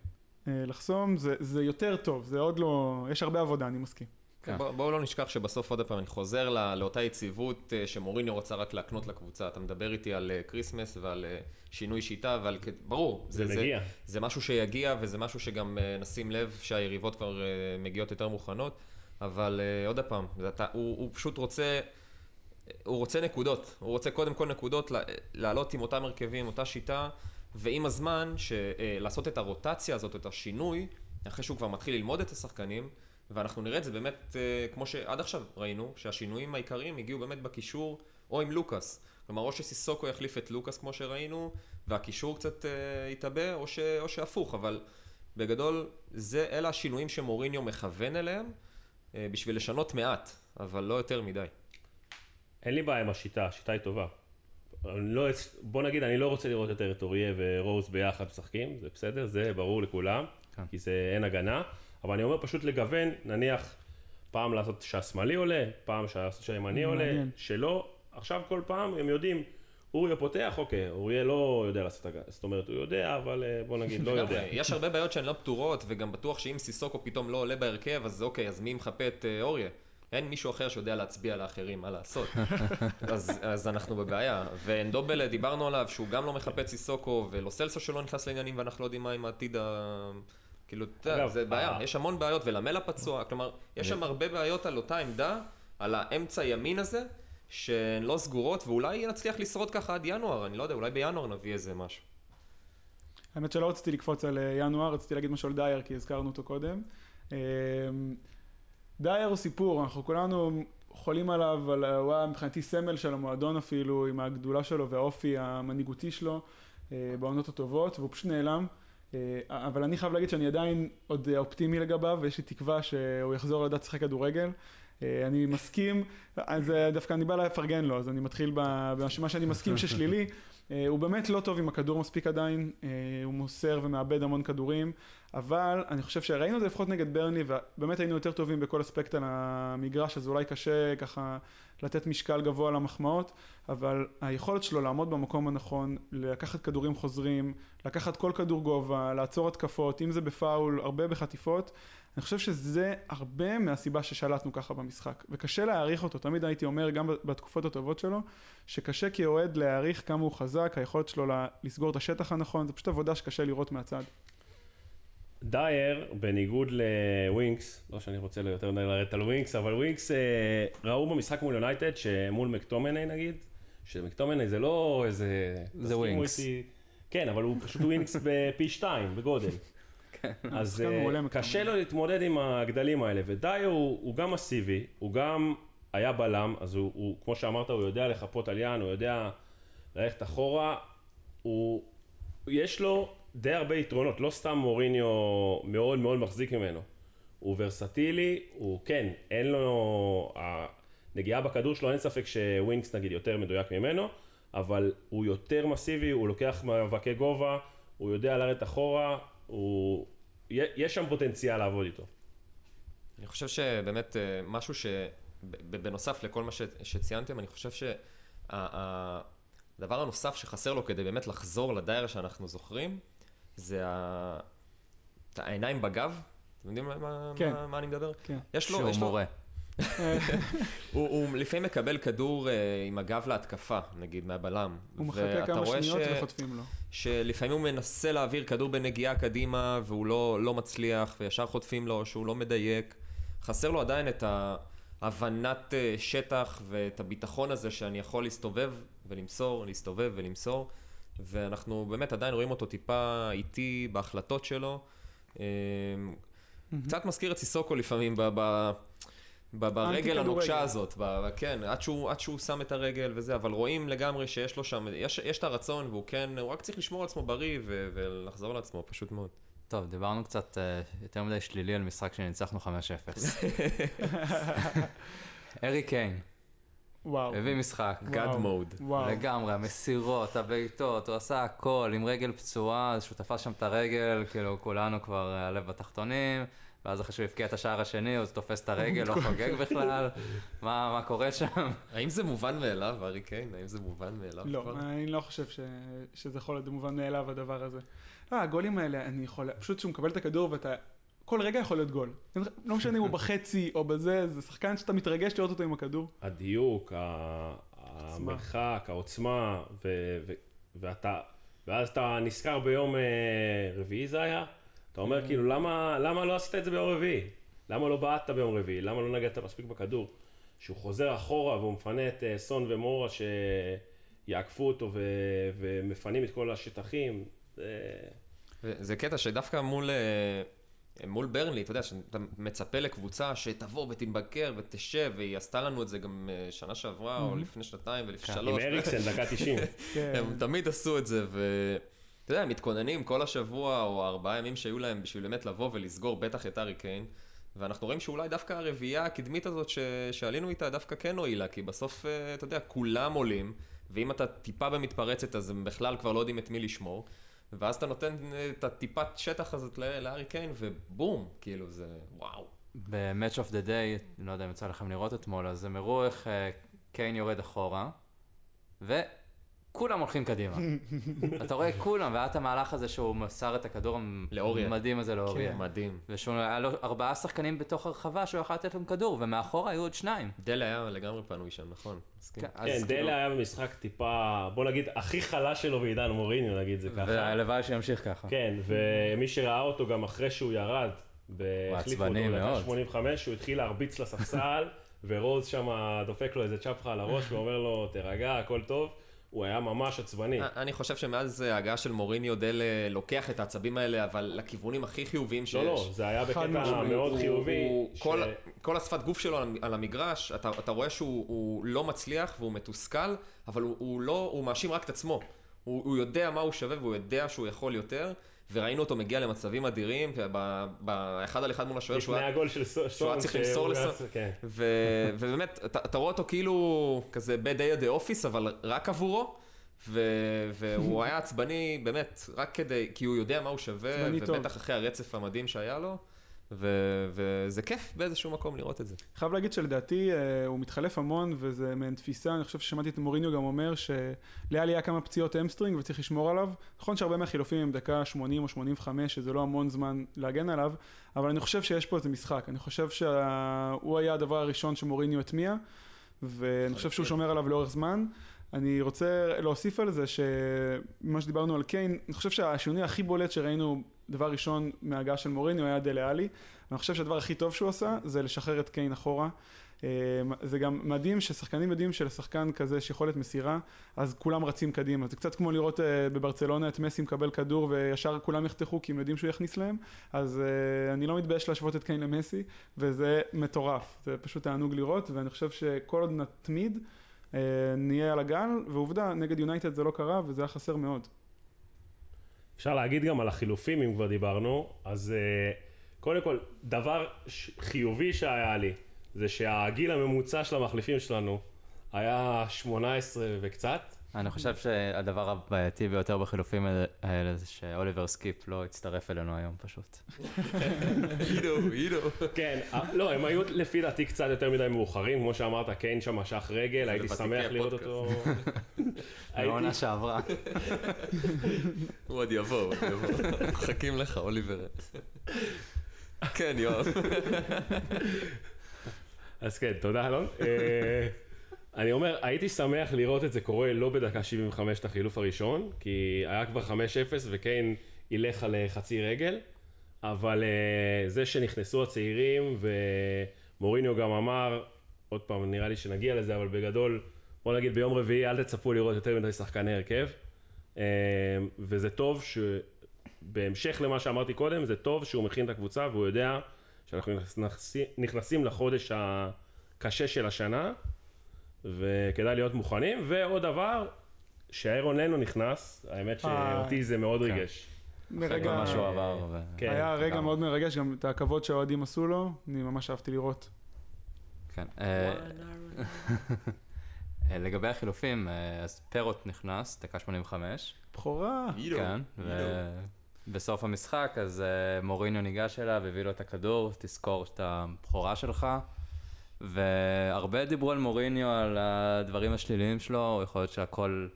Speaker 3: לחסום זה, זה יותר טוב, זה עוד לא, יש הרבה עבודה, אני מסכים.
Speaker 1: כן. בואו בוא לא נשכח שבסוף עוד פעם אני חוזר לא, לאותה יציבות שמוריניו רוצה רק להקנות לקבוצה. אתה מדבר איתי על כריסמס ועל שינוי שיטה, אבל ברור,
Speaker 4: זה, זה, זה,
Speaker 1: זה משהו שיגיע וזה משהו שגם נשים לב שהיריבות כבר מגיעות יותר מוכנות, אבל עוד פעם, אתה, הוא, הוא פשוט רוצה, הוא רוצה נקודות, הוא רוצה קודם כל נקודות לעלות עם אותם הרכבים, אותה שיטה, ועם הזמן, ש, לעשות את הרוטציה הזאת, את השינוי, אחרי שהוא כבר מתחיל ללמוד את השחקנים, ואנחנו נראה את זה באמת, uh, כמו שעד עכשיו ראינו, שהשינויים העיקריים הגיעו באמת בקישור או עם לוקאס. כלומר, או שסיסוקו יחליף את לוקאס כמו שראינו, והקישור קצת uh, יתעבה, או, ש, או שהפוך, אבל בגדול, זה, אלה השינויים שמוריניו מכוון אליהם, uh, בשביל לשנות מעט, אבל לא יותר מדי.
Speaker 4: אין לי בעיה עם השיטה, השיטה היא טובה. לא, בוא נגיד, אני לא רוצה לראות יותר את אוריה ורוז ביחד משחקים, זה בסדר, זה ברור לכולם, כן. כי זה אין הגנה, אבל אני אומר פשוט לגוון, נניח פעם לעשות שהשמאלי עולה, פעם שהימני עולה, שלא עכשיו כל פעם הם יודעים, אוריה פותח, אוקיי, אוריה לא יודע לעשות הגנה, זאת אומרת, הוא יודע, אבל אה, בוא נגיד, לא יודע.
Speaker 1: יש הרבה בעיות שהן לא פתורות, וגם בטוח שאם סיסוקו פתאום לא עולה בהרכב, אז אוקיי, אז מי מחפה את אה, אוריה? אין מישהו אחר שיודע להצביע לאחרים מה לעשות. אז, אז אנחנו בבעיה. ואנדובלה, דיברנו עליו שהוא גם לא מחפץ סיסוקו, ולא סלסו שלא נכנס לעניינים ואנחנו לא יודעים מה עם העתיד ה... כאילו, אתה יודע, זה בעיה. אה. יש המון בעיות, ולמלה פצוע, כלומר, יש שם הרבה בעיות על אותה עמדה, על האמצע ימין הזה, שהן לא סגורות, ואולי נצליח לשרוד ככה עד ינואר, אני לא יודע, אולי בינואר נביא איזה משהו.
Speaker 3: האמת שלא רציתי לקפוץ על אה, ינואר, רציתי להגיד משהו על דייר, כי הזכרנו אותו קודם. אה, דייר הוא סיפור, אנחנו כולנו חולים עליו, על, הוא היה מבחינתי סמל של המועדון אפילו, עם הגדולה שלו והאופי המנהיגותי שלו אה, בעונות הטובות, והוא פשוט נעלם. אבל אני חייב להגיד שאני עדיין עוד אופטימי לגביו, ויש לי תקווה שהוא יחזור לדעת לשחק כדורגל. אה, אני מסכים, אז אה, דווקא אני בא לפרגן לו, אז אני מתחיל במה שאני מסכים ששלילי. אה, הוא באמת לא טוב עם הכדור מספיק עדיין, הוא מוסר ומאבד המון כדורים, אבל אני חושב שראינו את זה לפחות נגד ברני, ובאמת היינו יותר טובים בכל אספקט על המגרש, אז אולי קשה ככה לתת משקל גבוה למחמאות, אבל היכולת שלו לעמוד במקום הנכון, לקחת כדורים חוזרים, לקחת כל כדור גובה, לעצור התקפות, אם זה בפאול, הרבה בחטיפות, אני חושב שזה הרבה מהסיבה ששלטנו ככה במשחק, וקשה להעריך אותו, תמיד הייתי אומר, גם בתקופות הטובות שלו, שקשה כאוהד להעריך כמה הוא חזק, היכולת שלו לסגור את השטח הנכון, זה פשוט עבודה שקשה לראות מהצד.
Speaker 4: דייר, בניגוד לווינקס, לא שאני רוצה יותר לרדת על ווינקס, אבל ווינקס אה, ראו במשחק מול יונייטד, שמול מקטומיני נגיד, שמקטומיני זה לא איזה...
Speaker 2: זה ווינקס.
Speaker 4: כן, אבל הוא פשוט ווינקס בפי שתיים בגודל. כן. אז אה, קשה לו להתמודד עם הגדלים האלה, ודייר הוא, הוא גם מסיבי, הוא גם היה בלם, אז הוא, הוא, כמו שאמרת, הוא יודע לחפות על יען, הוא יודע ללכת אחורה, הוא, יש לו די הרבה יתרונות, לא סתם מוריניו מאוד מאוד מחזיק ממנו. הוא ורסטילי, הוא כן, אין לו... הנגיעה בכדור שלו, אין ספק שווינקס נגיד יותר מדויק ממנו, אבל הוא יותר מסיבי, הוא לוקח מאבקי גובה, הוא יודע לרדת אחורה, הוא... יש שם פוטנציאל לעבוד איתו.
Speaker 1: אני חושב שבאמת אה, משהו שבנוסף לכל מה שציינתם, אני חושב שהדבר הנוסף שחסר לו כדי באמת לחזור לדייר שאנחנו זוכרים, זה ה... העיניים בגב, אתם יודעים מה, כן. מה, מה אני מדבר?
Speaker 2: כן. יש לו, שהוא יש מורה.
Speaker 1: הוא, הוא לפעמים מקבל כדור uh, עם הגב להתקפה, נגיד, מהבלם.
Speaker 3: הוא מחכה כמה שניות ש... וחוטפים לו.
Speaker 1: שלפעמים הוא מנסה להעביר כדור בנגיעה קדימה, והוא לא, לא מצליח, וישר חוטפים לו, שהוא לא מדייק. חסר לו עדיין את ההבנת uh, שטח ואת הביטחון הזה שאני יכול להסתובב ולמסור, להסתובב ולמסור. ואנחנו באמת עדיין רואים אותו טיפה איטי בהחלטות שלו. אמ, קצת מזכיר את סיסוקו לפעמים ב... ב... ברגל הנוקשה הזאת, ב, כן, עד שהוא, עד שהוא שם את הרגל וזה, אבל רואים לגמרי שיש לו שם, יש, יש את הרצון והוא כן, הוא רק צריך לשמור על עצמו בריא ו, ולחזור לעצמו, פשוט מאוד.
Speaker 2: טוב, דיברנו קצת uh, יותר מדי שלילי על משחק שניצחנו 5-0. ארי קיין,
Speaker 3: וואו.
Speaker 2: הביא משחק.
Speaker 1: God mode.
Speaker 2: וואו. לגמרי, המסירות, הבעיטות, הוא עשה הכל עם רגל פצועה, אז שהוא תפס שם את הרגל, כאילו כולנו כבר הלב בתחתונים, ואז אחרי שהוא הבקיע את השער השני, הוא תופס את הרגל, לא חוגג בכלל, מה, מה קורה שם?
Speaker 1: האם זה מובן מאליו, ארי קיין? האם זה מובן מאליו?
Speaker 3: לא, כבר? אני לא חושב ש... שזה יכול להיות מובן מאליו הדבר הזה. לא, הגולים האלה, אני יכול, פשוט שהוא מקבל את הכדור ואתה כל רגע יכול להיות גול. לא משנה אם הוא בחצי או בזה, זה שחקן שאתה מתרגש לראות אותו עם הכדור.
Speaker 4: הדיוק, המרחק, העוצמה, ואתה, ואז אתה נזכר ביום אה, רביעי זה היה? אתה אומר כן. כאילו, למה, למה לא עשית את זה ביום רביעי? למה לא בעטת ביום רביעי? למה לא נגעת מספיק בכדור? שהוא חוזר אחורה והוא מפנה את אה, סון ומורה שיעקפו אותו ומפנים את כל השטחים. זה...
Speaker 1: זה קטע שדווקא מול... מול ברנלי, אתה יודע, שאתה מצפה לקבוצה שתבוא ותתבקר ותשב, והיא עשתה לנו את זה גם אה, שנה שעברה, או לפני שנתיים ולפני כן. שלוש.
Speaker 4: עם אריקסן, דקה 90.
Speaker 1: כן. הם תמיד עשו את זה, ואתה יודע, הם מתכוננים כל השבוע, או הארבעה ימים שהיו להם, בשביל באמת לבוא ולסגור בטח את ארי קיין. ואנחנו רואים שאולי דווקא הרביעייה הקדמית הזאת ש... שעלינו איתה דווקא כן הועילה, כי בסוף, אה, אתה יודע, כולם עולים, ואם אתה טיפה במתפרצת אז הם בכלל כבר לא יודעים את מי לשמור. ואז אתה נותן אה, את הטיפת שטח הזאת לארי קיין, ובום, כאילו זה וואו.
Speaker 2: ב-Match of the Day, לא יודע אם יצא לכם לראות אתמול, אז הם הראו איך אה, קיין יורד אחורה, ו... כולם הולכים קדימה. אתה רואה כולם, והיה את המהלך הזה שהוא מסר את הכדור המדהים הזה לאוריה.
Speaker 1: כן, מדהים.
Speaker 2: ושהיה לו ארבעה שחקנים בתוך הרחבה שהוא יכול לתת להם כדור, ומאחורה היו עוד שניים.
Speaker 1: דלה היה לגמרי פנוי שם, נכון.
Speaker 4: כן, כן דלה כאילו- היה במשחק טיפה, בוא נגיד, הכי חלש שלו בעידן מוריניו, נגיד זה ככה.
Speaker 2: והלוואי שימשיך ככה.
Speaker 4: כן, ומי שראה אותו גם אחרי שהוא ירד,
Speaker 2: החליפו אותו לדקה
Speaker 4: 85, הוא התחיל להרביץ לספסל, ורוז שם דופק לו איזה צ'פחה על הראש ואומר לו, תירגע, הכל טוב. הוא היה ממש עצבני.
Speaker 1: אני חושב שמאז ההגעה של מוריניו דל לוקח את העצבים האלה, אבל לכיוונים הכי חיוביים שיש.
Speaker 4: לא, לא, זה היה בקטע מאוד חיובי.
Speaker 1: כל, כל השפת גוף שלו על המגרש, אתה, אתה רואה שהוא לא מצליח והוא מתוסכל, אבל הוא, לא, הוא מאשים רק את עצמו. הוא, הוא יודע מה הוא שווה והוא יודע שהוא יכול יותר, וראינו אותו מגיע למצבים אדירים, באחד על אחד מול השוער,
Speaker 4: לפני הגול של סון,
Speaker 1: שהוא היה צריך למסור לסון,
Speaker 4: כן.
Speaker 1: ובאמת, אתה, רואה אותו כאילו כזה bad day at the office, אבל רק עבורו. ו- והוא היה עצבני באמת רק כדי, כי הוא יודע מה הוא שווה, ובטח אחרי הרצף המדהים שהיה לו. ו- וזה כיף באיזשהו מקום לראות את זה.
Speaker 3: חייב להגיד שלדעתי אה, הוא מתחלף המון, וזה מעין תפיסה, אני חושב ששמעתי את מוריניו גם אומר שלאלי היה כמה פציעות hamstring וצריך לשמור עליו. נכון שהרבה מהחילופים הם דקה 80 או 85, שזה לא המון זמן להגן עליו, אבל אני חושב שיש פה איזה משחק. אני חושב שהוא היה הדבר הראשון שמוריניו הטמיע, ואני חושב שהוא שומר עליו לאורך זמן. אני רוצה להוסיף על זה שמה שדיברנו על קיין, אני חושב שהשינוי הכי בולט שראינו דבר ראשון מההגעה של מוריניו היה דלה עלי, ואני חושב שהדבר הכי טוב שהוא עשה זה לשחרר את קיין אחורה. אה, זה גם מדהים ששחקנים יודעים שלשחקן כזה יש יכולת מסירה, אז כולם רצים קדימה. זה קצת כמו לראות אה, בברצלונה את מסי מקבל כדור וישר כולם יחתכו כי הם יודעים שהוא יכניס להם, אז אה, אני לא מתבייש להשוות את קיין למסי, וזה מטורף. זה פשוט תענוג לראות, ואני חושב שכל עוד נתמיד, נהיה על הגל, ועובדה, נגד יונייטד זה לא קרה וזה היה חסר מאוד.
Speaker 4: אפשר להגיד גם על החילופים, אם כבר דיברנו, אז קודם כל, דבר חיובי שהיה לי, זה שהגיל הממוצע של המחליפים שלנו היה 18 וקצת.
Speaker 2: אני חושב שהדבר הבעייתי ביותר בחילופים האלה זה שאוליבר סקיפ לא הצטרף אלינו היום פשוט.
Speaker 1: עידו, עידו.
Speaker 4: כן, אה, לא, הם היו לפי דעתי קצת יותר מדי מאוחרים, כמו שאמרת, קיין שם משך רגל, הייתי שמח לראות אותו.
Speaker 2: בעונה שעברה.
Speaker 1: הוא עוד יבוא, הוא עוד יבוא. מחכים לך, אוליבר. כן, יואב.
Speaker 4: אז כן, תודה, אלון. אה, אני אומר, הייתי שמח לראות את זה קורה לא בדקה 75 את החילוף הראשון, כי היה כבר 5-0 וקיין ילך על אה, חצי רגל, אבל uh, זה שנכנסו הצעירים, ומוריניו גם אמר, עוד פעם, נראה לי שנגיע לזה, אבל בגדול, בוא נגיד ביום רביעי אל תצפו לראות יותר מדי שחקני הרכב, uh, וזה טוב שבהמשך למה שאמרתי קודם, זה טוב שהוא מכין את הקבוצה והוא יודע שאנחנו נכנסים לחודש הקשה של השנה. וכדאי להיות מוכנים. ועוד דבר, שאיירון לנו נכנס, האמת אה, שאותי זה מאוד כן. ריגש.
Speaker 2: מרגע מה שהוא עבר.
Speaker 3: כן. היה רגע מאוד מרגש, גם את הכבוד שהאוהדים עשו לו, אני ממש אהבתי לראות.
Speaker 2: כן. אה, אה, לגבי החילופים, אז פרוט נכנס, דקה 85.
Speaker 3: בכורה.
Speaker 2: כן, ובסוף המשחק, אז מוריניו ניגש אליו, הביא לו את הכדור, תזכור את הבכורה שלך. והרבה דיברו על מוריניו, על הדברים השליליים שלו, יכול להיות שהכל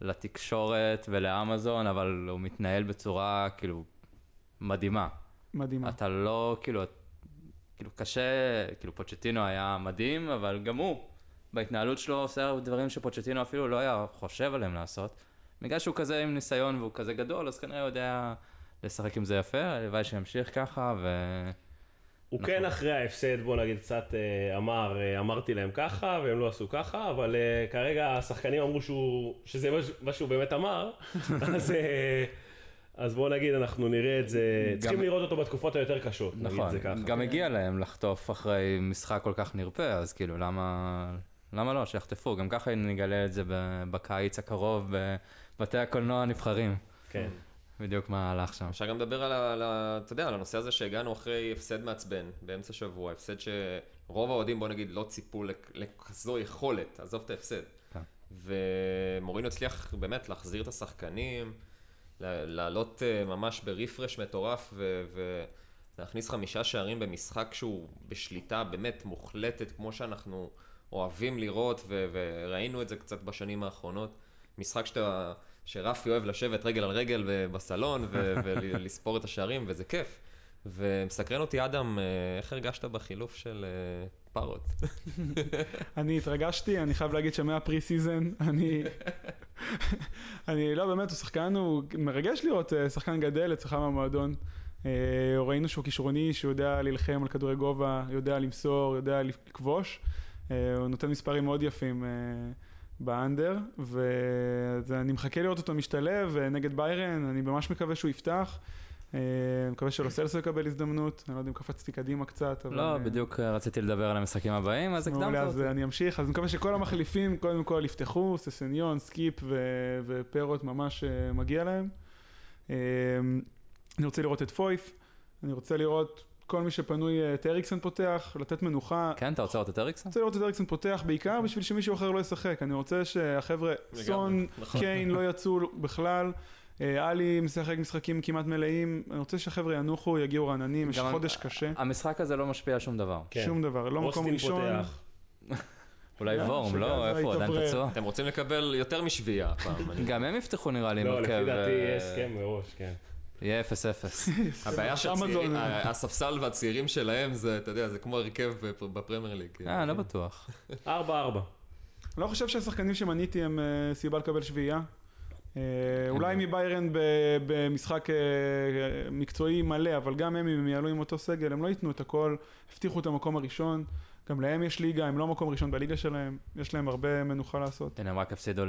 Speaker 2: לתקשורת ולאמזון, אבל הוא מתנהל בצורה כאילו מדהימה.
Speaker 3: מדהימה.
Speaker 2: אתה לא, כאילו, כאילו קשה, כאילו פוצ'טינו היה מדהים, אבל גם הוא, בהתנהלות שלו עושה דברים שפוצ'טינו אפילו לא היה חושב עליהם לעשות. בגלל שהוא כזה עם ניסיון והוא כזה גדול, אז כנראה הוא יודע לשחק עם זה יפה, הלוואי שימשיך ככה, ו...
Speaker 4: הוא נכון. כן אחרי ההפסד, בוא נגיד, קצת אה, אמר, אה, אמרתי להם ככה, והם לא עשו ככה, אבל uh, כרגע השחקנים אמרו שהוא, שזה מה שהוא באמת אמר, אז, אז בוא נגיד, אנחנו נראה את זה, גם... צריכים לראות אותו בתקופות היותר קשות, נכון, נגיד זה ככה.
Speaker 2: גם הגיע להם לחטוף אחרי משחק כל כך נרפה, אז כאילו, למה, למה לא, שיחטפו, גם ככה נגלה את זה בקיץ הקרוב בבתי הקולנוע הנבחרים.
Speaker 4: כן.
Speaker 2: בדיוק מה הלך שם.
Speaker 1: אפשר גם לדבר על, על, אתה יודע, על הנושא הזה שהגענו אחרי הפסד מעצבן באמצע שבוע, הפסד שרוב האוהדים, בוא נגיד, לא ציפו לכזו יכולת, עזוב את ההפסד. כן. ומורינו הצליח באמת להחזיר את השחקנים, לעלות אה, ממש ברפרש מטורף ולהכניס חמישה שערים במשחק שהוא בשליטה באמת מוחלטת, כמו שאנחנו אוהבים לראות, וראינו את זה קצת בשנים האחרונות. משחק שאתה... שרפי אוהב לשבת רגל על רגל בסלון ולספור את השערים, וזה כיף. ומסקרן אותי, אדם, אה, איך הרגשת בחילוף של אה, פארוט?
Speaker 3: אני התרגשתי, אני חייב להגיד שמה pre-season, אני... אני לא, באמת, הוא שחקן, הוא מרגש לראות אה, שחקן גדל אצלך במועדון. ראינו שהוא כישרוני, שהוא יודע להילחם על כדורי גובה, יודע למסור, יודע לכבוש. הוא נותן מספרים מאוד יפים. ב under, ואני מחכה לראות אותו משתלב נגד ביירן, אני ממש מקווה שהוא יפתח. אה, מקווה שלו סלסו יקבל הזדמנות, אני לא יודע אם קפצתי קדימה קצת,
Speaker 2: אבל... לא, אה, בדיוק אה, רציתי לדבר על המשחקים הבאים, אז הקדמת אותי.
Speaker 3: אז אני אמשיך, אז אני מקווה שכל המחליפים קודם כל יפתחו, ססניון, סקיפ ופארוט ממש מגיע להם. אני רוצה לראות את פויט, אני רוצה לראות כל מי שפנוי אה, את אריקסן פותח, לתת מנוחה.
Speaker 2: כן, אתה רוצה לראות את אריקסן?
Speaker 3: אני רוצה לראות את אריקסן פותח בעיקר בשביל שמישהו אחר לא ישחק. אני רוצה שהחבר'ה, סון,
Speaker 1: נכון.
Speaker 3: קיין לא יצאו בכלל. אה, עלי משחק משחקים כמעט מלאים, אני רוצה שהחבר'ה ינוחו, יגיעו רעננים, יש חודש קשה,
Speaker 2: המשחק הזה לא משפיע על שום דבר.
Speaker 4: כן.
Speaker 3: שום דבר, לא מקום ראשון.
Speaker 4: פותח.
Speaker 2: אולי
Speaker 3: יאללה,
Speaker 2: וורם, לא? איפה הוא? עדיין. פצוע?
Speaker 1: אתם רוצים לקבל יותר משביעייה הפעם.
Speaker 2: גם הם יפתחו נראה לי עם
Speaker 4: לא, לפי
Speaker 2: הרכב.
Speaker 4: דעתי
Speaker 2: אה,
Speaker 4: יהיה הסכם מראש, כן.
Speaker 2: יהיה 0-0.
Speaker 1: הבעיה
Speaker 3: אמזון.
Speaker 1: שהצעירים, ה- הספסל והצעירים שלהם זה, אתה יודע, זה כמו הרכב בפ- בפרמייר ליג.
Speaker 2: אה, לא בטוח.
Speaker 4: ארבע ארבע.
Speaker 3: אני לא חושב שהשחקנים שמניתי הם אה, סיבה לקבל שביעייה. אה, אולי מביירן ב- במשחק אה, מקצועי מלא, אבל גם הם, אם הם יעלו עם אותו סגל, הם לא ייתנו את הכל, הבטיחו את המקום הראשון. גם להם יש ליגה, הם לא מקום ראשון בליגה שלהם, יש להם הרבה מנוחה לעשות.
Speaker 2: הנה, הם רק הפסידו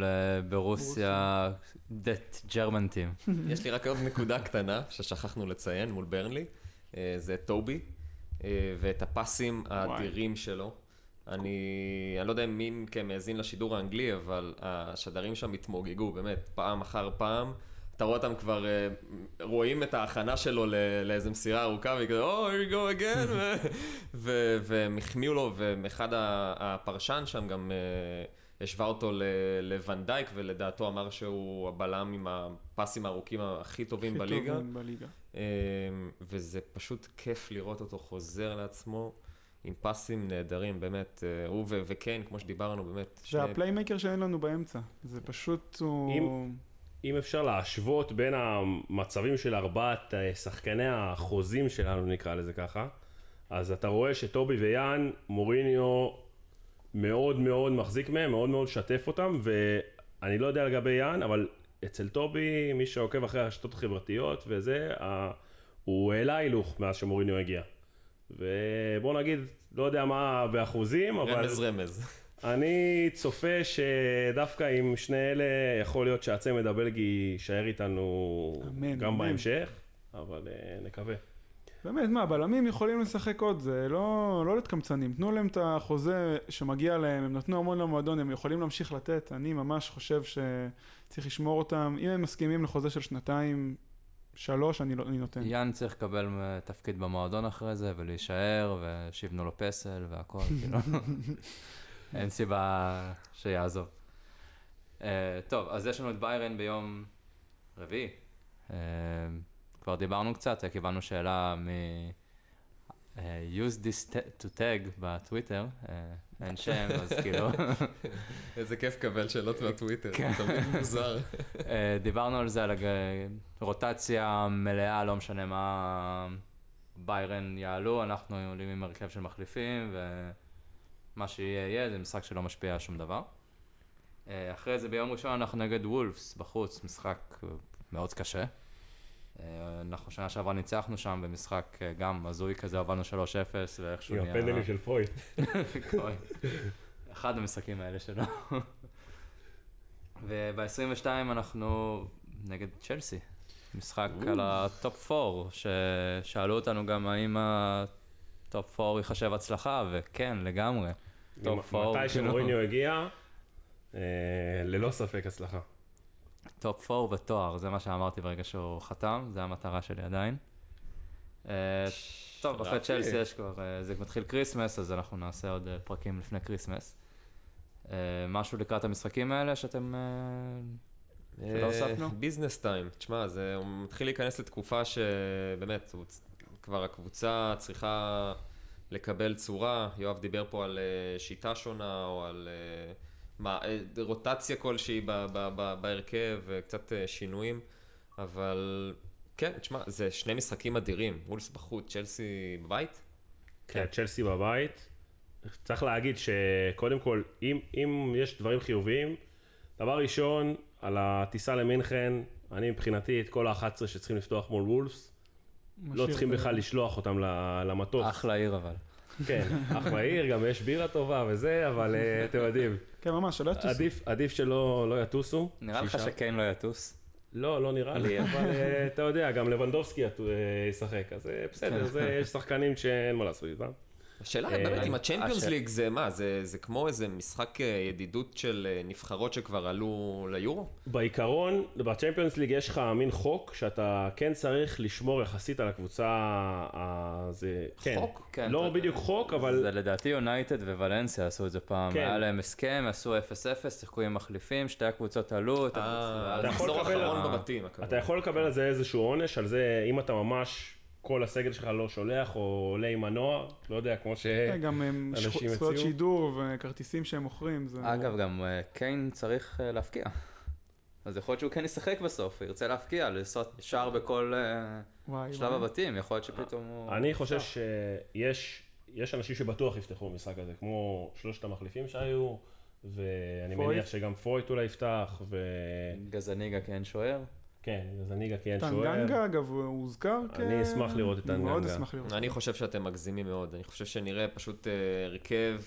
Speaker 2: ברוסיה, דת ג'רמן טים.
Speaker 1: יש לי רק עוד נקודה קטנה ששכחנו לציין מול ברנלי, אה, זה טובי, אה, ואת הפסים האדירים שלו. אני, אני לא יודע מי מכם האזין לשידור האנגלי, אבל השדרים שם התמוגגו, באמת, פעם אחר פעם. אתה רואה אותם כבר, אה, רואים את ההכנה שלו לאיזה מסירה ארוכה, וכזה, או, here you go again, והם החמיאו לו, ואחד הפרשן שם גם אה, השווה אותו לוונדייק, ולדעתו אמר שהוא הבלם עם הפסים הארוכים הכי טובים
Speaker 3: הכי
Speaker 1: בליגה.
Speaker 3: טובים בליגה.
Speaker 1: אה, וזה פשוט כיף לראות אותו חוזר לעצמו. עם פסים נהדרים, באמת, הוא ו- וקיין, כמו שדיברנו, באמת.
Speaker 3: זה
Speaker 1: שני-
Speaker 3: ה playmaker שאין לנו באמצע. זה פשוט, הוא...
Speaker 4: אם- אם אפשר להשוות בין המצבים של ארבעת אה, שחקני החוזים שלנו, נקרא לזה ככה, אז אתה רואה שטובי ויאן, מוריניו מאוד מאוד מחזיק מהם, מאוד מאוד שתף אותם, ואני לא יודע לגבי יאן, אבל אצל טובי, מי שעוקב אחרי הרשתות החברתיות וזה, הוא העלה הילוך מאז שמוריניו הגיע. ובוא נגיד, לא יודע מה באחוזים, אבל...
Speaker 1: רמז רמז.
Speaker 4: אני צופה שדווקא עם שני אלה, יכול להיות שהצמד הבלגי יישאר איתנו
Speaker 3: אמן,
Speaker 4: גם
Speaker 3: אמן.
Speaker 4: בהמשך, אבל אה, נקווה.
Speaker 3: באמת, מה, בלמים יכולים לשחק עוד, זה לא, לא להיות קמצנים. תנו להם את החוזה שמגיע להם, הם נתנו המון למועדון, הם יכולים להמשיך לתת. אני ממש חושב שצריך לשמור אותם. אם הם מסכימים לחוזה של שנתיים, שלוש, אני, לא, אני נותן.
Speaker 2: יאן צריך לקבל אה, תפקיד במועדון אחרי זה, ולהישאר, ושיבנו לו פסל והכל, כאילו. אין סיבה שיעזוב. אה, טוב, אז יש לנו את ביירן ביום רביעי. אה, כבר דיברנו קצת, אה, קיבלנו שאלה מ... use this to tag בטוויטר, אין שם, אז כאילו,
Speaker 1: איזה כיף לקבל שאלות מהטוויטר,
Speaker 2: כן.
Speaker 1: תמיד מוזר.
Speaker 2: דיברנו על זה, על רוטציה מלאה, לא משנה מה ביירן יעלו, אנחנו עולים עם הרכב של מחליפים, ומה שיהיה יהיה, זה משחק שלא משפיע על שום דבר. אה, אחרי זה ביום ראשון אנחנו נגד וולפס בחוץ, משחק אה, מאוד קשה. אה, אנחנו שנה שעברה ניצחנו שם במשחק גם הזוי כזה, הובלנו 3-0 ואיכשהו
Speaker 4: עם הפנדלים של פרויד.
Speaker 2: אחד המשחקים האלה שלו. וב-22 אנחנו נגד צ'לסי. משחק על ה top 4, ששאלו אותנו גם האם ה top 4 ייחשב הצלחה, וכן, לגמרי. top 4.
Speaker 4: מתי שמוריניו הגיע, אה, ללא ספק הצלחה.
Speaker 2: top 4 ותואר, זה מה שאמרתי ברגע שהוא חתם, זה המטרה שלי עדיין. אה, טוב, אחרי. צ'לסי יש כבר, אה, זה מתחיל Christmas, אז אנחנו נעשה עוד פרקים לפני Christmas. משהו לקראת המשחקים האלה שאתם... שלא הוספנו?
Speaker 1: business time, תשמע, זה מתחיל להיכנס לתקופה שבאמת, כבר הקבוצה צריכה לקבל צורה. יואב דיבר פה על אה, שיטה שונה, או על אה, מה, אה, רוטציה כלשהי ב- ב- ב- בהרכב, וקצת אה, שינויים, אבל כן, תשמע, זה שני משחקים אדירים. וולס בחוץ, צ'לסי בבית?
Speaker 4: כן, צ'לסי בבית. צריך להגיד שקודם כל, אם, אם יש דברים חיוביים, דבר ראשון, על הטיסה למינכן, אני מבחינתי את כל ה-11 שצריכים לפתוח מול וולפס, לא צריכים בכלל לשלוח אותם ל- למטוס.
Speaker 2: אחלה עיר אבל.
Speaker 4: כן, אחלה עיר, גם יש בירה טובה וזה, אבל אה, אתם יודעים,
Speaker 3: כן, ממש, שלא יטוסו.
Speaker 4: עדיף, עדיף שלא לא יטוסו.
Speaker 2: נראה לך שקיין לא יטוס?
Speaker 4: לא, לא נראה לי, אבל אה, אתה יודע, גם לבנדובסקי אה, ישחק, אז בסדר, זה, יש שחקנים שאין מה לעשות איתם.
Speaker 1: השאלה
Speaker 4: אה,
Speaker 1: באמת, אם הצ'מפיונס ליג זה מה, זה זה כמו איזה משחק אה, ידידות של אה, נבחרות שכבר עלו ליורו?
Speaker 4: בעיקרון, בצ'מפיונס ליג יש לך מין חוק שאתה כן צריך לשמור יחסית על הקבוצה, ה- זה, כן,
Speaker 1: חוק?
Speaker 2: כן,
Speaker 4: לא
Speaker 2: אתה-
Speaker 4: בדיוק חוק, אבל
Speaker 2: זה לדעתי יונייטד ווולנסיה עשו את זה פעם.
Speaker 4: כן.
Speaker 2: היה להם הסכם, עשו 0-0, שיחקו עם מחליפים, שתי הקבוצות עלו. את הקבוצה-
Speaker 4: אתה יכול
Speaker 1: מחזור
Speaker 4: לקבל-
Speaker 1: אחרון בבתים. הכוונה.
Speaker 4: אתה יכול לקבל על זה איזשהו עונש, על זה אם אתה ממש, כל הסגל שלך לא שולח, או עולה עם הנוער, לא יודע, כמו ש...
Speaker 3: כן, גם הם
Speaker 4: אנשים
Speaker 3: שכו- זכויות
Speaker 4: הציעו?
Speaker 3: שידור וכרטיסים שהם מוכרים. זה-
Speaker 2: אגב, גם אה, קיין צריך אה, להפקיע. אז יכול להיות שהוא כן ישחק בסוף, הוא ירצה להפקיע, לעשות שער בכל אה,
Speaker 3: וואי,
Speaker 2: שלב
Speaker 3: וואי.
Speaker 2: הבתים, יכול להיות שפתאום הוא...
Speaker 4: אני חושב שיש יש אנשים שבטוח יפתחו במשחק הזה, כמו שלושת המחליפים שהיו, ואני
Speaker 3: פרויט?
Speaker 4: מניח שגם פרויט אולי יפתח, וכן,
Speaker 2: גזניגה כי אין שוער.
Speaker 4: אז הניגה כי אין שוער.
Speaker 3: טנגנגה, אגב, הוא הוזכר כ...
Speaker 4: אני אשמח לראות את
Speaker 3: אני מאוד
Speaker 4: טנגנגה.
Speaker 3: אשמח לראות.
Speaker 1: אני חושב שאתם מגזימים מאוד. אני חושב שנראה פשוט אה, הרכב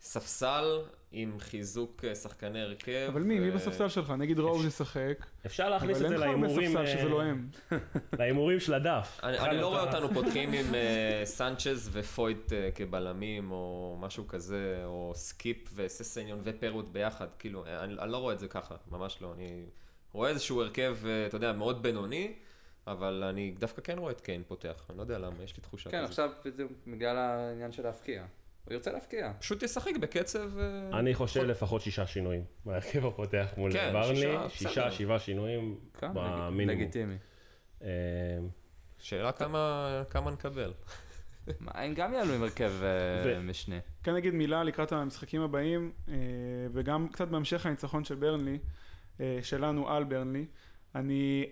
Speaker 1: ספסל עם חיזוק אה, שחקני הרכב.
Speaker 3: אבל מי, מי
Speaker 1: ו-
Speaker 3: בספסל שלך? נגיד רוז ישחק,
Speaker 4: אפשר להכניס את
Speaker 3: אבל
Speaker 4: זה
Speaker 3: אין לך הרבה
Speaker 4: להימורים,
Speaker 3: ספסל שזה
Speaker 4: אה,
Speaker 3: לא הם.
Speaker 4: להימורים של הדף.
Speaker 1: אני, אני לא רואה אותנו פותחים עם אה, סנצ'ז ופויט אה, כבלמים, או משהו כזה, או סקיפ וססניון ופרוט ביחד, כאילו, אה, אני, אני לא רואה את זה ככה, ממש לא. אני רואה איזשהו הרכב, אה, אתה יודע, מאוד בינוני, אבל אני דווקא כן רואה את קיין פותח, אני לא יודע למה, יש לי תחושה
Speaker 2: כן,
Speaker 1: כזאת.
Speaker 2: עכשיו בדיוק בגלל העניין של להבקיע. הוא ירצה להבקיע.
Speaker 1: פשוט ישחק בקצב... אה,
Speaker 4: אני חושב לפחות שישה שינויים. בהרכב הפותח מול
Speaker 1: כן,
Speaker 4: ברנלי,
Speaker 1: שישה,
Speaker 4: שישה. שבעה שינויים
Speaker 2: כן,
Speaker 4: במינימום.
Speaker 2: לגיטימי.
Speaker 4: אה,
Speaker 1: שאלה כמה, כמה נקבל.
Speaker 2: מה, הם גם יעלו עם הרכב אה,
Speaker 4: ו-
Speaker 2: משנה.
Speaker 3: כן נגיד מילה לקראת המשחקים הבאים, וגם קצת בהמשך הניצחון של ברנלי, שלנו על ברנלי. אני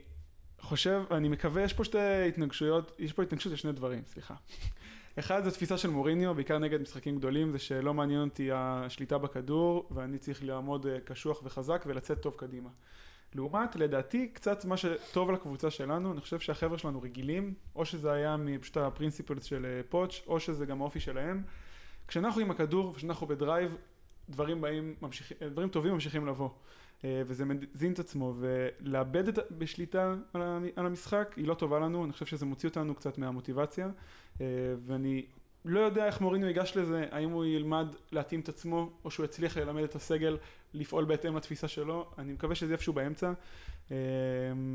Speaker 3: חושב, אני מקווה, יש פה שתי התנגשויות, יש פה התנגשות לשני דברים, סליחה. אחד זה תפיסה של מוריניו, בעיקר נגד משחקים גדולים, זה שלא מעניין אותי השליטה בכדור, ואני צריך לעמוד אה, קשוח וחזק ולצאת טוב קדימה. לעומת, לדעתי, קצת מה שטוב לקבוצה שלנו, אני חושב שהחבר'ה שלנו רגילים, או שזה היה מפשוט ה principles של אה, פוץ', או שזה גם האופי שלהם. כשאנחנו עם הכדור וכשאנחנו ב drive, דברים באים, ממשיכים, דברים טובים ממשיכים לבוא. אה, וזה מזין את עצמו, ולאבד את, בשליטה על על המשחק היא לא טובה לנו, אני חושב שזה מוציא אותנו קצת מהמוטיבציה, אה, ואני לא יודע איך מוריניו ייגש לזה, האם הוא ילמד להתאים את עצמו, או שהוא יצליח ללמד את הסגל לפעול בהתאם לתפיסה שלו, אני מקווה שזה איפשהו באמצע. אה,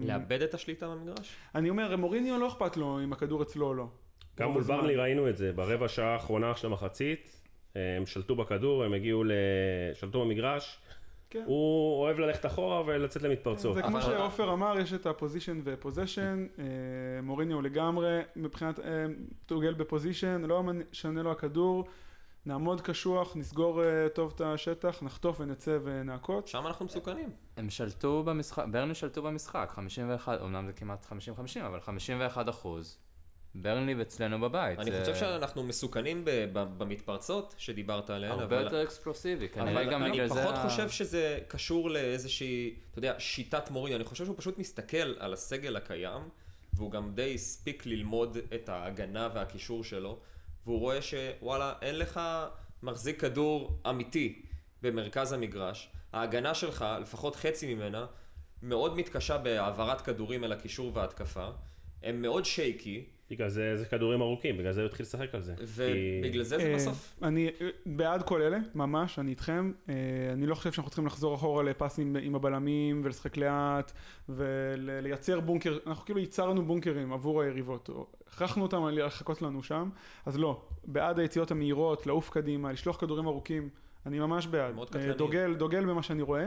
Speaker 1: לאבד את השליטה במגרש?
Speaker 3: אני אומר, מוריניו לא אכפת לו אם הכדור אצלו או לא.
Speaker 4: גם מול. ברנלי ראינו את זה, ברבע שעה האחרונה של המחצית, הם שלטו בכדור, הם הגיעו ל... שלטו במגרש,
Speaker 3: כן.
Speaker 4: הוא אוהב ללכת אחורה ולצאת למתפרצות.
Speaker 3: זה כמו שעופר אמר, יש את ה possession ו position, מוריניו לגמרי, מבחינת אה, דוגל ב position, לא משנה לו הכדור, נעמוד קשוח, נסגור אה, טוב את השטח, נחטוף ונצא ונעקוץ.
Speaker 1: שם אנחנו מסוכנים.
Speaker 2: הם שלטו במשחק, ברנלי שלטו במשחק, 51, אמנם זה כמעט 50-50, אבל 51 אחוז. ברנלי אצלנו בבית.
Speaker 1: אני
Speaker 2: זה
Speaker 1: חושב שאנחנו מסוכנים ב- ב- במתפרצות שדיברת עליהן,
Speaker 2: הרבה
Speaker 1: אבל...
Speaker 2: יותר אקספלוסיבי, כנראה גם
Speaker 1: אני
Speaker 2: בגלל זה...
Speaker 1: פחות
Speaker 2: ה-
Speaker 1: חושב שזה קשור לאיזושהי, אתה יודע, שיטת מוריניו. אני חושב שהוא פשוט מסתכל על הסגל הקיים, והוא גם די הספיק ללמוד את ההגנה והקישור שלו, והוא רואה שוואלה, אין לך מחזיק כדור אמיתי במרכז המגרש. ההגנה שלך, לפחות חצי ממנה, מאוד מתקשה בהעברת כדורים אל הקישור וההתקפה. הם מאוד שייקי,
Speaker 4: בגלל זה זה כדורים ארוכים, בגלל זה הוא התחיל לשחק על זה.
Speaker 1: ובגלל זה זה
Speaker 3: אה,
Speaker 1: בסוף.
Speaker 3: אני אה, בעד כל אלה, ממש, אני איתכם. אה, אני לא חושב שאנחנו צריכים לחזור אחורה לפסים עם הבלמים ולשחק לאט ולייצר בונקר, אנחנו כאילו ייצרנו בונקרים עבור היריבות, הכרחנו אותם לחכות לנו שם, אז לא, בעד היציאות המהירות, לעוף קדימה, לשלוח כדורים ארוכים, אני ממש בעד.
Speaker 1: מאוד קטלני.
Speaker 3: דוגל, דוגל במה שאני רואה.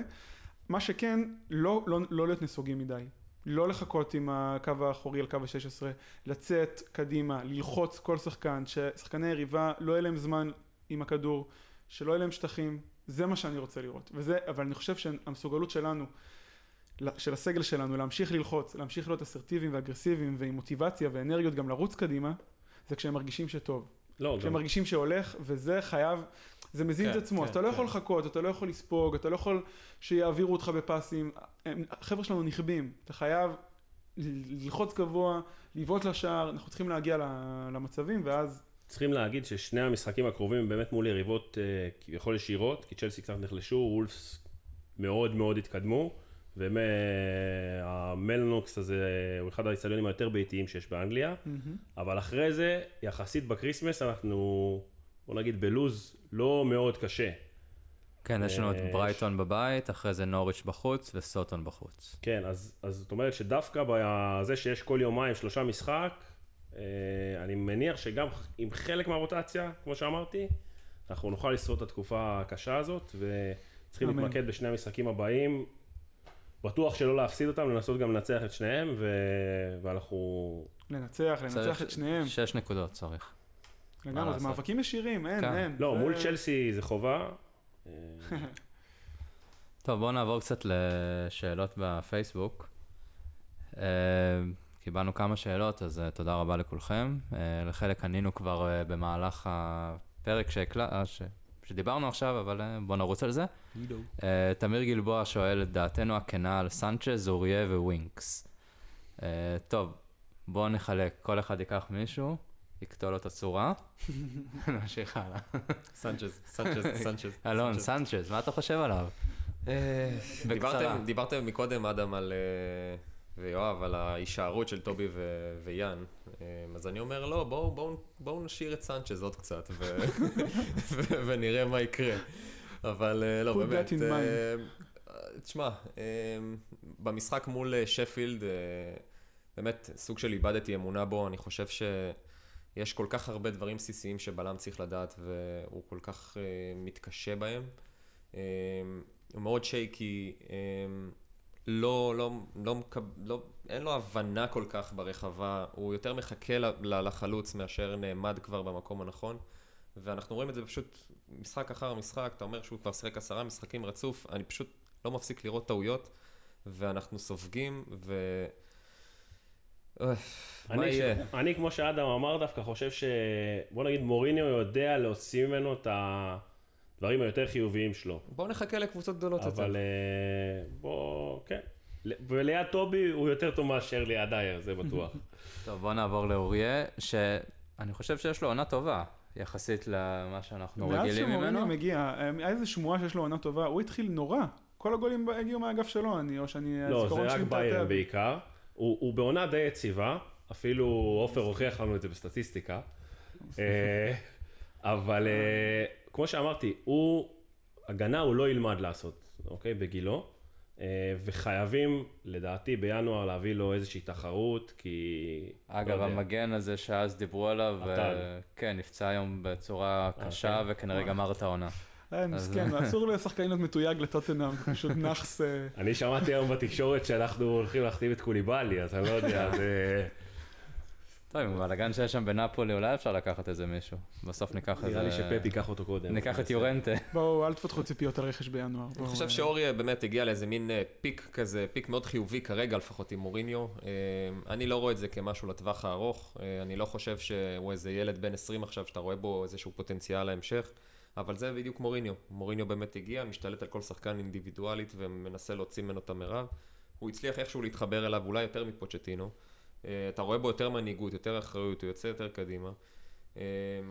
Speaker 3: מה שכן, לא, לא, לא להיות נסוגים מדי. לא לחכות עם הקו האחורי על קו ה-16, לצאת קדימה, ללחוץ כל שחקן, ששחקני יריבה לא יהיה להם זמן עם הכדור, שלא יהיה להם שטחים, זה מה שאני רוצה לראות. וזה, אבל אני חושב שהמסוגלות שלנו, של הסגל שלנו, להמשיך ללחוץ, להמשיך להיות אסרטיביים ואגרסיביים ועם מוטיבציה ואנרגיות גם לרוץ קדימה, זה כשהם מרגישים שטוב.
Speaker 4: לא,
Speaker 3: כשהם
Speaker 4: גם
Speaker 3: מרגישים שהולך, וזה חייב, זה מזין את
Speaker 1: כן,
Speaker 3: עצמו, אז
Speaker 1: כן,
Speaker 3: אתה לא
Speaker 1: כן.
Speaker 3: יכול לחכות, אתה לא יכול לספוג, אתה לא יכול שיעבירו אותך בפסים, החבר'ה שלנו נכבים, אתה חייב ללחוץ גבוה, לבעוט לשער, אנחנו צריכים להגיע למצבים, ואז
Speaker 4: צריכים להגיד ששני המשחקים הקרובים הם באמת מול יריבות אה, כביכול ישירות, כי צ'לסי קצת נחלשו, וולפס מאוד מאוד התקדמו, והמולינו הזה הוא אחד האצטדיונים היותר ביתיים שיש באנגליה, אבל אחרי זה, יחסית ב Christmas אנחנו, בוא נגיד בלו"ז לא מאוד קשה.
Speaker 2: כן, יש לנו את
Speaker 4: אה,
Speaker 2: ברייטון בבית, אחרי זה נוריץ' בחוץ וסוטון בחוץ.
Speaker 4: כן, אז, אז זאת אומרת שדווקא בזה שיש כל יומיים שלושה משחק, אה, אני מניח שגם עם חלק מהרוטציה, כמו שאמרתי, אנחנו נוכל לשרוד את התקופה הקשה הזאת, וצריכים
Speaker 3: אמן.
Speaker 4: להתמקד בשני המשחקים הבאים. בטוח שלא להפסיד אותם, לנסות גם לנצח את שניהם, ו... ואנחנו...
Speaker 3: לנצח, לנצח את שניהם.
Speaker 2: שש נקודות צריך.
Speaker 3: לגמרי, זה? מאבקים ישירים, אין,
Speaker 2: כן.
Speaker 3: אין.
Speaker 4: לא,
Speaker 3: זה-
Speaker 4: מול צ'לסי זה חובה.
Speaker 2: טוב, בואו נעבור קצת לשאלות בפייסבוק. אה, קיבלנו כמה שאלות, אז אה, תודה רבה לכולכם. אה, לחלק ענינו כבר במהלך הפרק שהקלט, אה, ש... שדיברנו עכשיו, אבל בואו נרוץ על זה. תמיר גלבוע שואל את דעתנו הכנה על סנצ'ז, אוריה וווינקס. טוב, בואו נחלק, כל אחד ייקח מישהו, יקטול לו את הצורה, נמשיך הלאה.
Speaker 1: סנצ'ז, סנצ'ז, סנצ'ז.
Speaker 2: אלון, סנצ'ז, מה אתה חושב עליו?
Speaker 1: אה,
Speaker 2: בקצרה.
Speaker 1: דיברתם- דיברתם מקודם, אדם, על... אה, ויואב, על ההישארות של טובי ו- ויאן. אה, אז אני אומר, לא, בואו בואו- בואו נשאיר את סנצ'ז עוד קצת, ו- ו- ונראה מה יקרה. אבל לא, באמת. תשמע, במשחק מול שפילד, באמת, סוג של איבדתי אמונה בו, אני חושב שיש כל כך הרבה דברים בסיסיים שבלם צריך לדעת, והוא כל כך אה, מתקשה בהם. אה, הוא מאוד שייקי, אה, לא, לא, לא, לא, אין לו הבנה כל כך ברחבה, הוא יותר מחכה לחלוץ מאשר נעמד כבר במקום הנכון. ואנחנו רואים את זה פשוט משחק אחר משחק, אתה אומר שהוא כבר שיחק עשרה משחקים רצוף, אני פשוט לא מפסיק לראות טעויות, ואנחנו סופגים, ו... מה
Speaker 4: אני,
Speaker 1: יהיה?
Speaker 4: אני, כמו שאדם אמר, דווקא חושב ש... בוא נגיד מוריניו יודע להוציא ממנו את הדברים היותר חיוביים שלו.
Speaker 1: בואו נחכה לקבוצות גדולות יותר.
Speaker 4: אבל אה, בוא, כן. וליד טובי הוא יותר טוב מאשר ליד אייר, זה בטוח.
Speaker 2: טוב, בוא נעבור לאוריה, שאני חושב שיש לו עונה טובה, יחסית למה שאנחנו
Speaker 3: מאז
Speaker 2: רגילים ממנו.
Speaker 3: שמוריניו מגיע, אה, היה איזו שמועה שיש לו עונה טובה, הוא התחיל נורא. כל הגולים הגיעו מהאגף שלו, אני, או שאני...
Speaker 4: לא, זה רק ביירן
Speaker 3: בי.
Speaker 4: בעיקר. הוא, הוא בעונה די יציבה, אפילו עופר הוכיח לנו את זה בסטטיסטיקה. אה, אבל אה, כמו שאמרתי, הוא, הגנה הוא לא ילמד לעשות, אוקיי? בגילו. אה, וחייבים, לדעתי, בינואר להביא לו איזושהי תחרות, כי...
Speaker 2: אגב,
Speaker 4: לא.
Speaker 2: המגן הזה שאז דיברו עליו. אה, כן, נפצע היום בצורה קשה,
Speaker 4: כן?
Speaker 2: וכנראה גמר את העונה.
Speaker 3: אה, מסכן, אסור לשחקנים להיות מתויג לטוטנאם, פשוט נאחס... אה,
Speaker 4: אני שמעתי היום בתקשורת שאנחנו הולכים להחתים את קוליבאלי, אז אני לא יודע, זה...
Speaker 2: טוב, עם הבלאגן שיש שם בנפולי, אולי אפשר לקחת איזה מישהו. בסוף ניקח איזה...
Speaker 4: נראה לי שפפ ייקח אותו קודם.
Speaker 2: ניקח את יורנטה.
Speaker 3: בואו, אל תפתחו ציפיות על רכש בינואר.
Speaker 1: אני חושב
Speaker 3: אה,
Speaker 1: שאוריה באמת הגיע לאיזה מין פיק כזה, פיק מאוד חיובי כרגע, לפחות עם מוריניו. אני לא רואה את זה כמשהו לטווח הארוך. אני לא חושב שהוא איזה ילד בן 20 עכשיו, שאתה רואה בו איזשהו פוטנציאל להמשך. אבל זה בדיוק מוריניו. מוריניו באמת הגיע, משתלט על כל שחקן אינדיבידואלית ומנסה להוציא ממנו את המרב. הוא הצליח איכשהו להתחבר אליו, אולי יותר מפוצ'טינו. אה, אתה רואה בו יותר מנהיגות, יותר אחריות, הוא יוצא יותר קדימה. אה,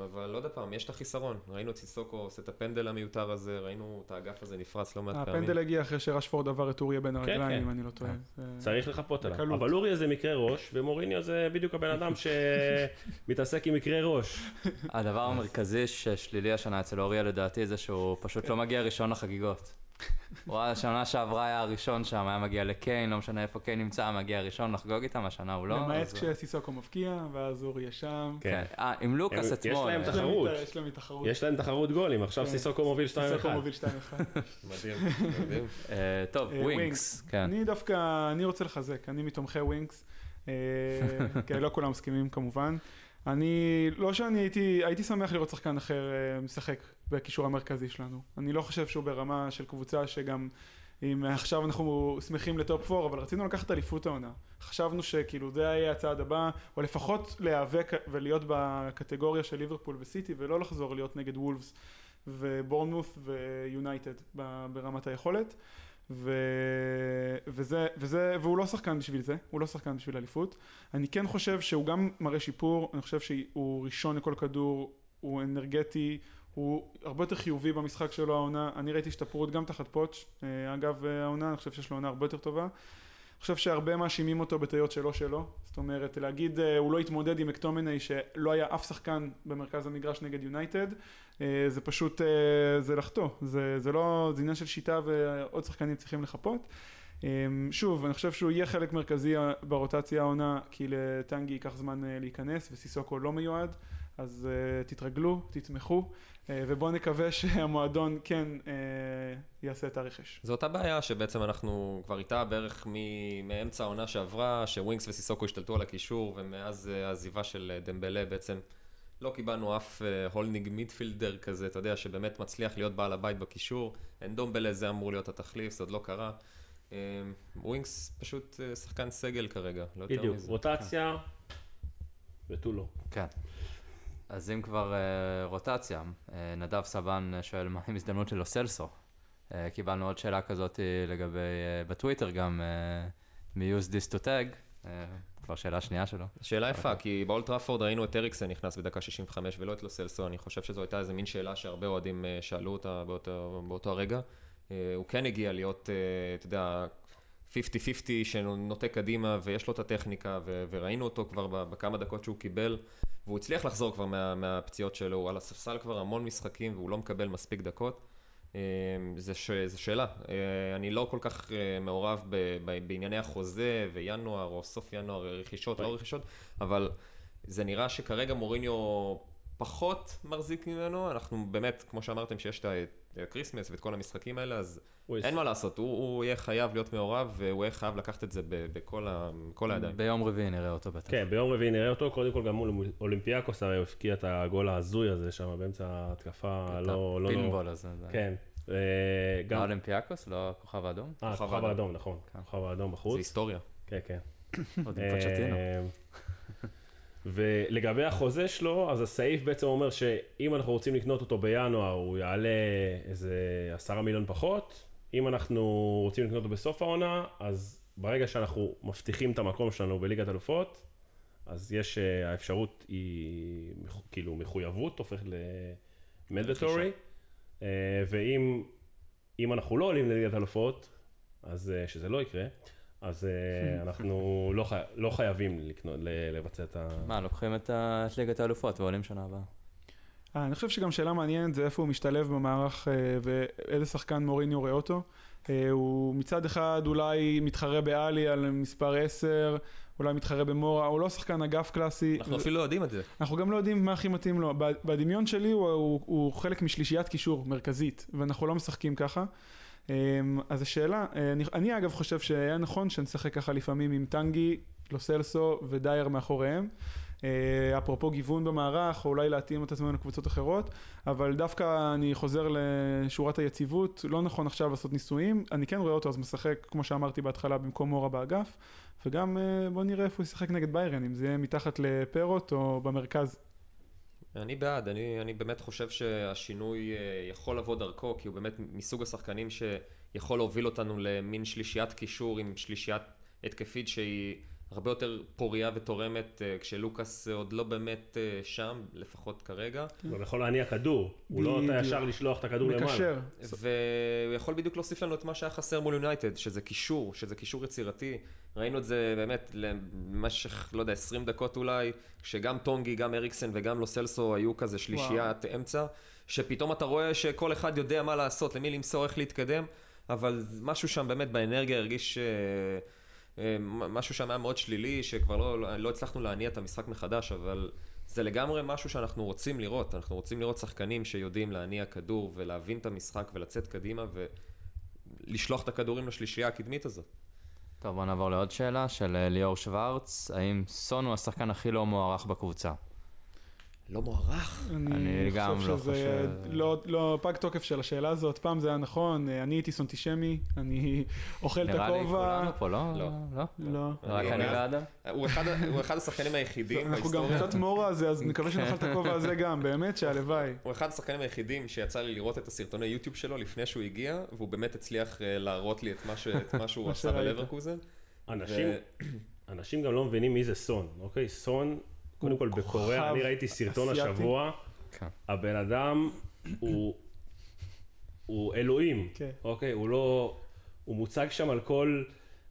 Speaker 1: אבל עוד פעם, יש את החיסרון. ראינו את סיסוקו עושה את הפנדל המיותר הזה, ראינו את האגף הזה נפרץ לא מעט פעמים.
Speaker 3: הפנדל הגיע אחרי שרשפורד עבר את אוריה בין הרגליים,
Speaker 4: כן.
Speaker 3: אם אני לא טועה. זה-
Speaker 4: צריך לחפות עליו. אבל אוריה זה מקרה ראש, ומוריניו זה בדיוק הבן אדם שמתעסק עם מקרה ראש.
Speaker 2: הדבר המרכזי ששלילי השנה אצל אוריה לדעתי זה שהוא פשוט לא מגיע ראשון לחגיגות. הוא היה השנה שעברה היה הראשון שם, היה מגיע לקיין, לא משנה איפה קיין נמצא, מגיע ראשון לחגוג איתם, השנה הוא לא.
Speaker 3: למעט כשסיסוקו מבקיע, ואז אוריה שם.
Speaker 2: כן. אה, עם לוקאס
Speaker 4: הם- יש
Speaker 2: אתמול.
Speaker 4: להם
Speaker 2: אה,
Speaker 3: יש להם
Speaker 4: תחרות.
Speaker 3: יש להם תחרות.
Speaker 4: יש להם תחרות גולים, עכשיו
Speaker 3: כן.
Speaker 4: סיסוקו מוביל 2-1.
Speaker 3: סיסוקו מוביל 2-1.
Speaker 1: מדהים.
Speaker 2: אה, טוב,
Speaker 3: אה,
Speaker 2: ווינקס. כן.
Speaker 3: אני דווקא, אני רוצה לחזק, אני מתומכי ווינקס, כי לא כולם מסכימים כמובן. אני, לא שאני הייתי, הייתי שמח לראות שחקן אחר משחק בקישור המרכזי שלנו. אני לא חושב שהוא ברמה של קבוצה שגם, אם עכשיו אנחנו שמחים לטופ 4, אבל רצינו לקחת אליפות העונה. חשבנו שכאילו זה יהיה הצעד הבא, או לפחות להיאבק ולהיות בקטגוריה של ליברפול וסיטי, ולא לחזור להיות נגד וולפס ובורנמוס ויונייטד ברמת היכולת. ו... וזה, וזה, והוא לא שחקן בשביל זה, הוא לא שחקן בשביל אליפות. אני כן חושב שהוא גם מראה שיפור, אני חושב שהוא ראשון לכל כדור, הוא אנרגטי, הוא הרבה יותר חיובי במשחק שלו העונה, אני ראיתי השתפרות גם תחת פוטש, אה, אגב אה, העונה, אני חושב שיש לו עונה הרבה יותר טובה. אני חושב שהרבה מאשימים אותו בטעויות שלו שלו, זאת אומרת להגיד אה, הוא לא התמודד עם אקטומני שלא היה אף שחקן במרכז המגרש נגד יונייטד, זה פשוט, זה לחטוא, זה, זה לא, זה עניין של שיטה ועוד שחקנים צריכים לחפות. שוב, אני חושב שהוא יהיה חלק מרכזי ברוטציה העונה, כי לטנגי ייקח זמן להיכנס וסיסוקו לא מיועד, אז אה, תתרגלו, תתמכו, אה, ובואו נקווה שהמועדון כן אה, יעשה את הרכש.
Speaker 1: זו אותה בעיה שבעצם אנחנו כבר איתה בערך מ- מאמצע העונה שעברה, שווינקס וסיסוקו השתלטו על הקישור, ומאז אה, העזיבה של אה, דמבלה בעצם לא קיבלנו אף אה, holding midfielder כזה, אתה יודע, שבאמת מצליח להיות בעל הבית בקישור. אנדומבלה זה אמור להיות התחליף, זה עוד לא קרה. אה, ווינקס פשוט אה, שחקן סגל כרגע, לא יותר
Speaker 4: בדיוק,
Speaker 1: מזה.
Speaker 4: רוטציה ותו לא.
Speaker 2: כן. אז אם כבר uh, רוטציה, uh, נדב סבן שואל מה עם הזדמנות של לוסלסו. Uh, קיבלנו עוד שאלה כזאת לגבי, uh, בטוויטר גם, uh, מ-use this to tag, uh, כבר שאלה שנייה שלו.
Speaker 1: שאלה יפה, כי באולטראפורד ראינו את אריקסן נכנס בדקה 65 ולא את לוסלסו, אני חושב שזו הייתה איזה מין שאלה שהרבה אוהדים אה, שאלו אותה באותו, באותו הרגע. אה, הוא כן הגיע להיות, אה, אתה יודע, 50-50 שנוטה קדימה ויש לו את הטכניקה ו- וראינו אותו כבר בכמה דקות שהוא קיבל והוא הצליח לחזור כבר מה- מהפציעות שלו, הוא על הספסל כבר המון משחקים והוא לא מקבל מספיק דקות. אה, זה, ש... זה שאלה, אה, אני לא כל כך אה, מעורב ב... ב... בענייני החוזה וינואר או סוף ינואר, רכישות, לא רכישות, אבל זה נראה שכרגע מוריניו פחות מחזיק ממנו, אנחנו באמת, כמו שאמרתם, שיש את ה Christmas ואת כל המשחקים האלה, אז אין מה לעשות, הוא, הוא יהיה חייב להיות מעורב והוא יהיה חייב לקחת את זה. בכל ה... כל הידיים.
Speaker 2: ביום רביעי נראה אותו בטח.
Speaker 4: כן, ביום רביעי נראה אותו, קודם כל גם מול אולימפיאקוס, הרי הוא הבקיע את הגול ההזוי הזה שם באמצע ההתקפה,
Speaker 2: את
Speaker 4: לא... לא-
Speaker 2: הפינבול הזה. זה-
Speaker 4: כן. אה,
Speaker 2: לא
Speaker 4: גם...
Speaker 2: אולימפיאקוס? לא הכוכב האדום?
Speaker 4: אה,
Speaker 1: כוכב
Speaker 4: כוכב
Speaker 1: האדום.
Speaker 4: האדום, נכון. כוכב האדום
Speaker 1: זה
Speaker 4: בחוץ.
Speaker 1: היסטוריה.
Speaker 4: כן, כן.
Speaker 2: עוד עם פוצ'טינו.
Speaker 4: אה, ולגבי החוזה שלו, אז הסעיף בעצם אומר שאם אנחנו רוצים לקנות אותו בינואר, הוא יעלה איזה עשרה מיליון פחות. אם אנחנו רוצים לקנות אותו בסוף העונה, אז ברגע שאנחנו מבטיחים את המקום שלנו בליגת אלופות, אז יש, אה, האפשרות היא כאילו מחויבות, הופכת למנדטורי. ואם אם אנחנו לא עולים לליגת אלופות, אז אה, שזה לא יקרה, אז אה, אנחנו לא, חי... לא חייבים לקנות, לבצע את ה...
Speaker 2: מה, לוקחים את ה- את ליגת האלופות ועולים שנה הבאה.
Speaker 3: אה, אני חושב שגם שאלה מעניינת זה איפה הוא משתלב במערך אה, ואיזה שחקן מוריניו רואה אותו. אה, הוא מצד אחד אולי מתחרה באלי על מספר 10, אולי מתחרה במורה, הוא לא שחקן אגף קלאסי.
Speaker 1: אנחנו
Speaker 3: ו-
Speaker 1: אפילו לא יודעים את זה.
Speaker 3: אנחנו גם לא יודעים מה הכי מתאים לו. בדמיון שלי הוא, הוא, הוא חלק משלישיית קישור מרכזית, ואנחנו לא משחקים ככה. אמ, אז השאלה, אה, אני, אני אגב חושב שהיה נכון שנשחק ככה לפעמים עם טנגי, לוסלסו ודייר מאחוריהם. אה, אפרופו גיוון במערך, או אולי להתאים את עצמנו לקבוצות אחרות, אבל דווקא אני חוזר לשורת היציבות, לא נכון עכשיו לעשות ניסויים, אני כן רואה אותו אז משחק, כמו שאמרתי בהתחלה, במקום מורה באגף, וגם אה, בוא נראה איפה הוא ישחק נגד ביירן, אם זה יהיה מתחת לפרוט או במרכז.
Speaker 1: אני בעד, אני, אני באמת חושב שהשינוי אה, יכול לבוא דרכו, כי הוא באמת מסוג השחקנים שיכול להוביל אותנו למין שלישיית קישור עם שלישיית התקפית שהיא הרבה יותר פוריה ותורמת, אה, כשלוקאס עוד לא באמת אה, שם, לפחות כרגע.
Speaker 4: הוא יכול להניע כדור, הוא לא נותן. ישר לשלוח את הכדור למעלה.
Speaker 3: מקשר.
Speaker 1: והוא יכול בדיוק להוסיף לנו את מה שהיה חסר מול יונייטד, שזה קישור, שזה קישור יצירתי. ראינו את זה באמת למשך, לא יודע, 20 דקות אולי, שגם טונגי, גם אריקסן וגם לוסלסו היו כזה שלישיית אמצע, שפתאום אתה רואה שכל אחד יודע מה לעשות, למי למסור, איך להתקדם, אבל משהו שם באמת באנרגיה הרגיש... אה, משהו שם היה מאוד שלילי, שכבר לא, לא הצלחנו להניע את המשחק מחדש, אבל זה לגמרי משהו שאנחנו רוצים לראות. אנחנו רוצים לראות שחקנים שיודעים להניע כדור ולהבין את המשחק ולצאת קדימה ולשלוח את הכדורים לשלישייה הקדמית הזאת.
Speaker 2: טוב, בוא נעבור לעוד שאלה של אה, ליאור שוורץ. האם סון הוא השחקן הכי לא מוערך בקבוצה?
Speaker 1: לא מוערך.
Speaker 3: אני,
Speaker 2: אני גם
Speaker 3: חושב
Speaker 2: לא
Speaker 3: שזה
Speaker 2: חושב-
Speaker 3: לא, לא פג תוקף של השאלה הזאת, פעם זה היה נכון, אני הייתי סונטישמי, אני אוכל את
Speaker 2: נראה לי
Speaker 3: הכובע.
Speaker 2: כולנו פה, לא?
Speaker 1: לא.
Speaker 2: לא?
Speaker 3: לא.
Speaker 2: רק
Speaker 1: אני
Speaker 2: ואדם?
Speaker 1: הוא אחד, הוא אחד השחקנים היחידים
Speaker 3: אנחנו גם
Speaker 1: בהיסטוריה.
Speaker 3: קצת מורה הזה, אז נקווה שנאכל את הכובע הזה גם, באמת שהלוואי.
Speaker 1: הוא אחד השחקנים היחידים שיצא לי לראות את הסרטוני יוטיוב שלו לפני שהוא הגיע, והוא באמת הצליח אה, להראות לי את מה, ש... את מה שהוא עשה. בלברקוזן.
Speaker 4: אנשים גם לא מבינים מי זה סון, אוקיי? סון, קודם כל בקוריאה, אני ראיתי סרטון
Speaker 3: אסיאתי.
Speaker 4: השבוע,
Speaker 2: כן.
Speaker 4: הבן אדם הוא, הוא אלוהים,
Speaker 3: כן.
Speaker 4: אוקיי? הוא לא... הוא מוצג שם על כל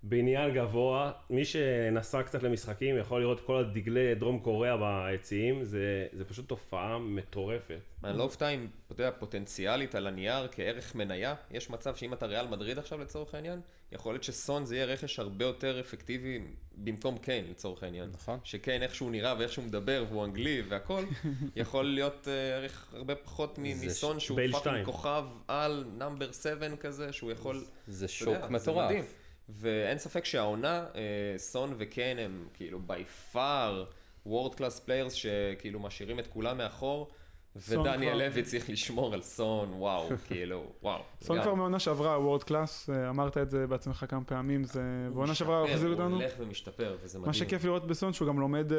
Speaker 4: בניין גבוה. מי שנסע קצת למשחקים יכול לראות כל הדגלי דרום קוריאה ביציעים, זה, זה פשוט תופעה מטורפת.
Speaker 1: אני לא אופתע אם, אתה יודע, פוטנציאלית על הנייר כערך מניה, יש מצב שאם אתה ריאל מדריד עכשיו לצורך העניין, יכול להיות שסון זה יהיה רכש הרבה יותר אפקטיבי במקום קיין לצורך העניין.
Speaker 2: נכון.
Speaker 1: שקיין איך שהוא נראה ואיך שהוא מדבר והוא אנגלי והכל, יכול להיות אה, ערך הרבה פחות מסון שהוא
Speaker 4: fucking.
Speaker 1: כוכב על number 7 כזה, שהוא יכול...
Speaker 2: זה שוק מטורף.
Speaker 1: ואין ספק שהעונה, אה, סון וקיין הם כאילו by far world class players שכאילו משאירים את כולם מאחור. ודניאל לוי צריך לשמור על סון, וואו, כאילו, וואו.
Speaker 3: סון כבר מעונה שעברה world class, אמרת את זה בעצמך כמה פעמים, זה... בעונה שעברה הוא החזיר אותנו.
Speaker 1: הוא הולך ומשתפר, וזה מדהים.
Speaker 3: מה שכיף לראות בסון שהוא גם לומד אה,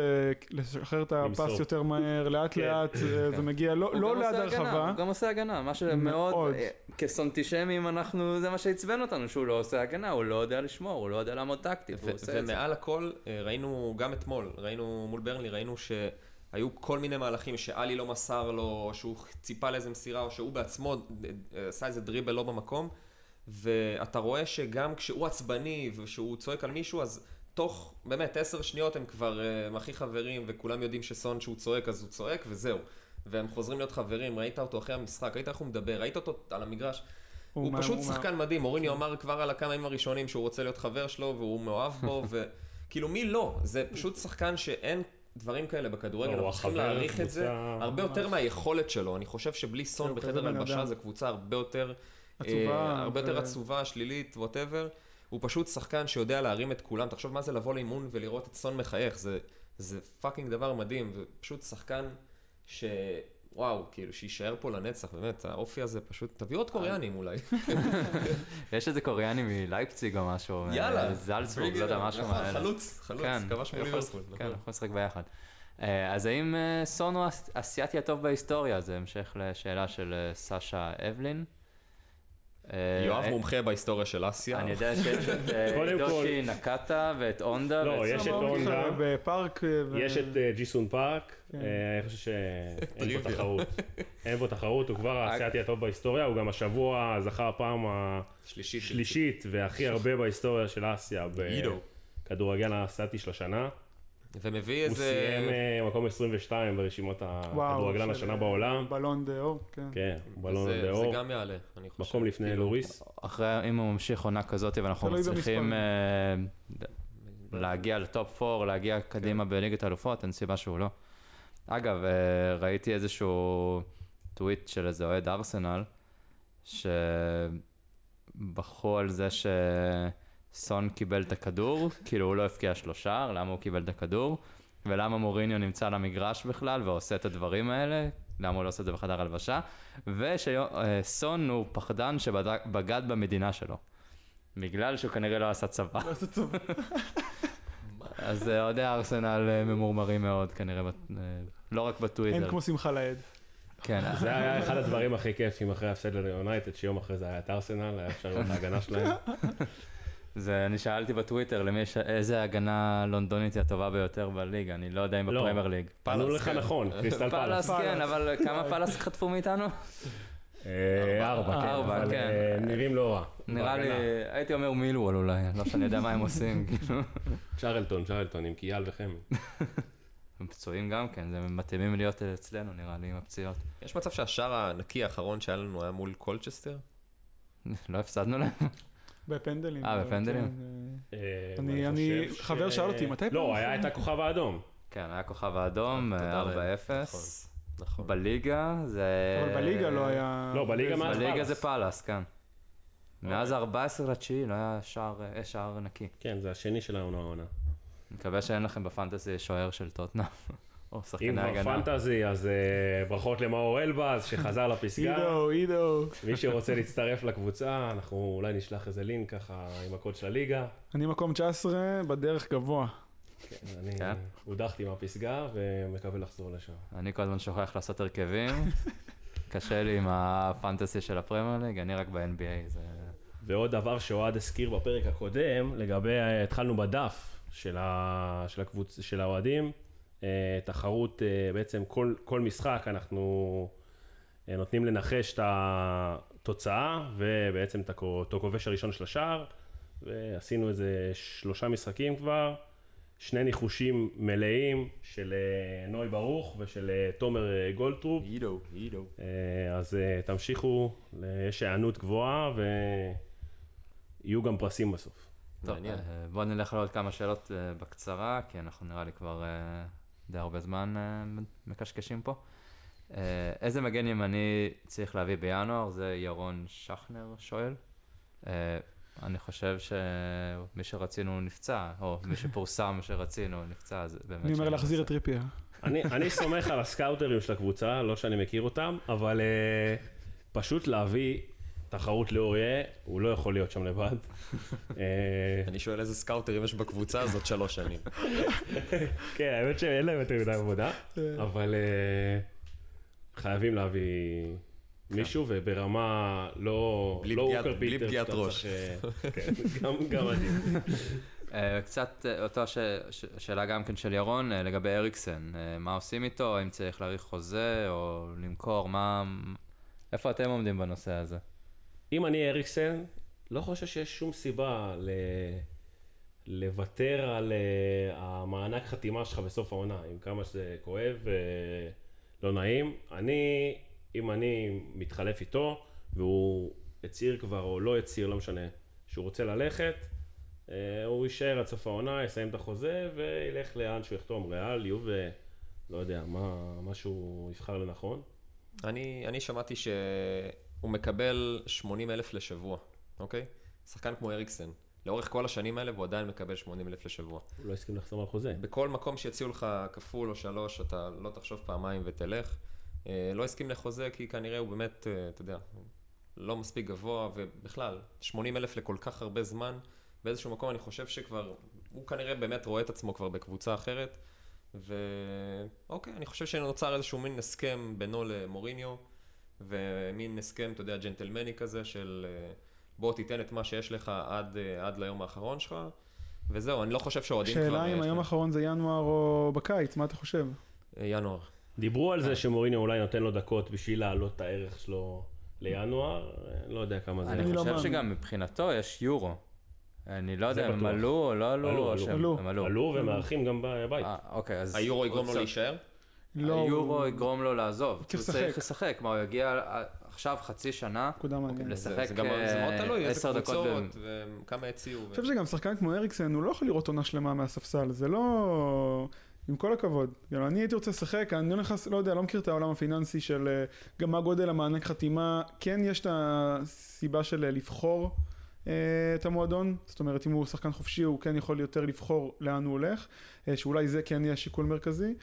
Speaker 3: לשחרר את הפס. יותר מהר, לאט
Speaker 4: כן.
Speaker 3: לאט, אה, זה מגיע לא לא
Speaker 2: גם
Speaker 3: ליד הרחבה.
Speaker 2: הוא גם עושה הגנה, מה
Speaker 3: מאוד.
Speaker 2: שמאוד, אה, כסונטישמים אנחנו, זה מה שעצבן אותנו, שהוא לא עושה הגנה, הוא לא יודע לשמור, הוא לא יודע לעמוד טקטית, והוא
Speaker 1: ו-
Speaker 2: עושה את זה.
Speaker 1: ומעל הכל, אה, ראינו גם אתמול, ראינו מול ברנלי, ראינו שהיו כל מיני מהלכים שעלי לא מסר לו, שהוא ציפה לאיזה מסירה, או שהוא בעצמו אה, עשה איזה דריבל לא במקום, ואתה רואה שגם כשהוא עצבני ושהוא צועק על מישהו, אז תוך באמת עשר שניות הם כבר אה, הכי חברים, וכולם יודעים שסון שהוא צועק אז הוא צועק, וזהו. והם חוזרים להיות חברים, ראית אותו אחרי המשחק, ראית איך הוא מדבר, ראית אותו על המגרש. הוא
Speaker 3: מה-
Speaker 1: פשוט
Speaker 3: מה-
Speaker 1: שחקן מדהים, מוריניו אמר כבר על הכמה ימים הראשונים שהוא רוצה להיות חבר שלו והוא מאוהב בו, וכאילו מי לא? זה פשוט שחקן שאין דברים כאלה בכדורגל,
Speaker 4: לא,
Speaker 1: אנחנו צריכים להעריך את זה הרבה יותר מהיכולת שלו. אני חושב שבלי סון בחדר הלבשה. זו קבוצה הרבה יותר
Speaker 3: עצובה,
Speaker 1: אה, הרבה יותר עצובה, שלילית, ווטאבר. הוא פשוט שחקן שיודע להרים את כולם. תחשוב מה זה לבוא לאימון ולראות את סון מחייך, זה- זה fucking דבר מדהים, ופשוט שחקן ש... וואו, כאילו, שיישאר פה לנצח, באמת, האופי הזה פשוט, תביאו עוד קוריאנים אולי.
Speaker 2: יש איזה קוריאני מלייפציג או משהו,
Speaker 1: יאללה.
Speaker 2: אה, זלצבורג, לא יודע, משהו
Speaker 1: נכון,
Speaker 2: מהאלה.
Speaker 1: חלוץ, חלוץ,
Speaker 2: כן,
Speaker 1: כבש מול
Speaker 2: יכול-
Speaker 1: ליברפול.
Speaker 2: כן,
Speaker 1: נכון.
Speaker 2: אנחנו נשחק ביחד. אה, אז האם אה, סון הוא האסייתי הטוב בהיסטוריה? זה המשך לשאלה של אה, סשה אבלין. אה,
Speaker 1: יואב
Speaker 2: אה,
Speaker 1: מומחה בהיסטוריה של אסיה.
Speaker 2: אני יודע שיש את אה, דושי נקטה ואת אונדה.
Speaker 4: לא, יש את. אונדה.
Speaker 3: בפארק.
Speaker 4: יש את ג'יסון פארק,
Speaker 3: כן.
Speaker 4: אני חושב שאין בו. תחרות. אין בו תחרות, הוא כבר האסייתי הטוב בהיסטוריה, הוא גם השבוע זכה הפעם
Speaker 1: שלישית.
Speaker 4: השלישית והכי הרבה בהיסטוריה של אסיה. בכדורגל האסייתי של השנה.
Speaker 1: ומביא
Speaker 4: הוא
Speaker 1: איזה...
Speaker 4: סיים אה, מקום 22 ברשימות הכדורגלן השנה בעולם.
Speaker 3: בלון דה אור, כן.
Speaker 4: כן, בלון
Speaker 1: זה-
Speaker 4: דאור,
Speaker 1: זה גם יעלה, אני חושב.
Speaker 4: מקום לפני
Speaker 1: כאילו,
Speaker 4: לוריס.
Speaker 2: אחרי, אם הוא ממשיך עונה כזאת ואנחנו מצליחים. אה, להגיע לטופ 4, להגיע קדימה בליגת האלופות, אין סיבה שהוא לא. אגב, אה, ראיתי איזשהו טוויט של איזה אוהד ארסנל, שבכו על זה שסון קיבל את הכדור, כאילו הוא לא הפקיע שלושה, למה הוא קיבל את הכדור, ולמה מוריניו נמצא על המגרש בכלל ועושה את הדברים האלה, למה הוא לא עושה את זה בחדר הלבשה, ושסון הוא פחדן שבגד במדינה שלו. בגלל שהוא כנראה לא עשה צבא.
Speaker 3: לא עושה טוב.
Speaker 2: אז אה, אוהדי הארסנל אה, ממורמרים מאוד כנראה, אה, לא רק
Speaker 3: אין
Speaker 2: בטוויטר.
Speaker 3: כמו שמחה לאיד.
Speaker 2: כן,
Speaker 4: זה היה אחד הדברים הכי כיפים אחרי ההפסד ליונייטד, שיום אחרי זה היה את ארסנל, היה אפשר לראות את ההגנה שלהם.
Speaker 2: זה, אני שאלתי בטוויטר למי יש, איזה הגנה לונדונית היא הטובה ביותר בליגה, אני לא יודע אם
Speaker 4: לא.
Speaker 2: בפרמייר ליג.
Speaker 4: ענו
Speaker 1: פאלאס,
Speaker 4: לך
Speaker 1: כן.
Speaker 4: נכון, קריסטל
Speaker 2: פאלאס
Speaker 4: פאלאס.
Speaker 2: כן, אבל כמה פאלאס חטפו מאיתנו?
Speaker 4: אה, ארבע, כן,
Speaker 2: ארבע,
Speaker 4: אבל
Speaker 2: כן.
Speaker 4: אה, נראים לא רע.
Speaker 2: נראה לי. הייתי אומר מילוול אולי, לא שאני יודע מה הם עושים, כאילו.
Speaker 4: צ'רלטון, צ'רלטון עם קיאל וחמד.
Speaker 2: הם פצועים גם כן, זה מתאימים להיות אצלנו נראה לי עם הפציעות.
Speaker 1: יש מצב שהשער הנקי האחרון שהיה לנו היה מול קולצ'סטר?
Speaker 2: לא הפסדנו להם?
Speaker 3: בפנדלים.
Speaker 2: אה, בפנדלים?
Speaker 3: כן,
Speaker 4: אה,
Speaker 3: אני, אני, חבר שאל אותי, מתי פעם
Speaker 4: לא, היה? את הכוכב האדום.
Speaker 2: כן, היה כוכב האדום,
Speaker 1: אה, תודה
Speaker 2: אה,
Speaker 1: לאל.
Speaker 2: 4-0.
Speaker 1: נכון. נכון.
Speaker 2: בליגה זה...
Speaker 3: אבל בליגה לא היה...
Speaker 4: לא, בליגה מאז
Speaker 3: זמן.
Speaker 2: בליגה
Speaker 4: פאלאס.
Speaker 2: זה פאלאס, כן. מאז ה-14 לתשיעי לא היה שער, אה, שער נקי.
Speaker 4: כן, זה השני של העונה העונה.
Speaker 2: מקווה שאין לכם בפנטזי שוער של טוטנאם, או
Speaker 4: אם
Speaker 2: שחקני
Speaker 4: כבר
Speaker 2: הגנה.
Speaker 4: פנטזי, אז אה, ברכות למאור אלבז, שחזר לפסגה.
Speaker 3: עידו, עידו.
Speaker 4: מי שרוצה להצטרף לקבוצה, אנחנו אולי נשלח איזה לינק ככה עם הקוד של הליגה.
Speaker 3: אני מקום 19, בדרך גבוה.
Speaker 4: כן, אני
Speaker 2: כן?
Speaker 4: הודחתי מהפסגה ומקווה לחזור לשם.
Speaker 2: אני כל הזמן שוכח לעשות הרכבים. קשה לי עם הפנטזי של הפרמייר ליג, אני רק ב-NBA. זה...
Speaker 4: ועוד דבר שאוהד הזכיר בפרק הקודם, לגבי, אה, התחלנו בדף של, ה, של, הקבוצ, של האוהדים, תחרות, אה, בעצם כל, כל משחק אנחנו אה, נותנים לנחש את התוצאה, ובעצם את אותו כובש הראשון של השער, ועשינו איזה שלושה משחקים כבר, שני ניחושים מלאים של אה, נוי ברוך ושל אה, תומר אה, גולדטרופ.
Speaker 1: עידו.
Speaker 4: אה, אז אה, תמשיכו, יש היענות גבוהה ויהיו גם פרסים בסוף.
Speaker 2: טוב,
Speaker 1: מעניין.
Speaker 2: אה, בואו נלך לעוד כמה שאלות אה, בקצרה, כי אנחנו נראה לי כבר אה, די הרבה זמן אה, מקשקשים פה. אה, איזה מגן ימני צריך להביא בינואר? זה ירון שכנר שואל. אה, אני חושב שמי שרצינו נפצע, או מי שפורסם שרצינו נפצע, אז באמת...
Speaker 3: אני אומר להחזיר. את טריפייר.
Speaker 4: אני, אני סומך על הסקאוטרים של הקבוצה, לא שאני מכיר אותם, אבל אה, פשוט להביא תחרות לאוריה, הוא לא יכול להיות שם לבד. אה,
Speaker 1: אני שואל איזה סקאוטרים יש בקבוצה הזאת שלוש שנים.
Speaker 4: כן, האמת שאין להם יותר מדי עבודה, אבל אה, חייבים להביא מישהו, וברמה לא...
Speaker 1: בלי
Speaker 4: לא
Speaker 1: פגיעת- בלי ראש.
Speaker 4: אה, כן, גם, גם אני.
Speaker 2: אה, קצת אה, אותה. שאלה גם כן של ירון אה, לגבי אריקסן, אה, מה עושים איתו, האם צריך להאריך חוזה או למכור, מה... איפה אתם עומדים בנושא הזה?
Speaker 4: אם אני אריקסן, לא חושב שיש שום סיבה ל... לוותר על uh, המענק חתימה שלך בסוף העונה, עם כמה שזה כואב ולא נעים. אני, אם אני מתחלף איתו, והוא הצהיר כבר או לא הצהיר, לא משנה, שהוא רוצה ללכת, uh, הוא יישאר עד סוף העונה, יסיים את החוזה וילך לאן שהוא יחתום, ריאל, יובה, לא יודע, מה, מה שהוא יבחר לנכון.
Speaker 1: אני, אני שמעתי שהוא מקבל 80 אלף לשבוע, אוקיי? שחקן כמו אריקסן. לאורך כל השנים האלה והוא עדיין מקבל 80 אלף לשבוע.
Speaker 4: הוא לא הסכים לחתום על חוזה.
Speaker 1: בכל מקום שיציעו לך כפול או שלוש, אתה לא תחשוב פעמיים ותלך. אה, לא הסכים לחוזה כי כנראה הוא באמת, אה, אתה יודע, לא מספיק גבוה, ובכלל, 80 אלף לכל כך הרבה זמן, באיזשהו מקום אני חושב שכבר, הוא כנראה באמת רואה את עצמו כבר בקבוצה אחרת, ואוקיי, אני חושב שנוצר איזשהו מין הסכם בינו למוריניו, ומין הסכם, אתה יודע, ג'נטלמני כזה של אה, בוא תיתן את מה שיש לך עד, אה, עד ליום האחרון שלך, וזהו, אני לא חושב שהאוהדים כבר...
Speaker 3: שאלה
Speaker 1: אה,
Speaker 3: אם היום האחרון זה ינואר או בקיץ, מה אתה חושב?
Speaker 1: ינואר.
Speaker 4: דיברו על זה שמוריניו אולי נותן לו דקות בשביל להעלות את הערך שלו לינואר, אני לא יודע כמה זה.
Speaker 2: אני
Speaker 3: לא
Speaker 2: חושב. שגם מבחינתו יש יורו. אני לא יודע אם הם. עלו או לא עלו,
Speaker 4: עלו, עלו.
Speaker 2: הם עלו.
Speaker 4: עלו ומארחים גם בבית.
Speaker 2: אוקיי, אז...
Speaker 1: היורו יגרום לו להישאר?
Speaker 3: לא,
Speaker 2: היורו
Speaker 3: הוא-
Speaker 2: יגרום לו לעזוב.
Speaker 3: צריך
Speaker 2: הוא צריך
Speaker 3: לשחק.
Speaker 2: לשחק. מה, הוא יגיע אה, עכשיו חצי שנה
Speaker 3: נקודה מעניינת.
Speaker 2: לשחק
Speaker 1: זה, זה גם זה מאוד
Speaker 2: אה,
Speaker 1: תלוי, איזה
Speaker 2: עשר דקות
Speaker 1: קבוצות, וכמה הציעו.
Speaker 3: אני חושב שגם שחקן כמו אריקסן, הוא לא יכול לראות עונה שלמה מהספסל, זה לא... עם כל הכבוד. כאילו, אני הייתי רוצה לשחק, אני לא נכנס, לא יודע, לא מכיר את העולם הפיננסי של אה, גם מה גודל המענק חתימה. כן יש את הסיבה של אה, לבחור אה, את המועדון, זאת אומרת, אם הוא שחקן חופשי, הוא כן יכול יותר לבחור לאן הוא הולך, אה, שאולי זה כן יהיה שיקול מרכזי.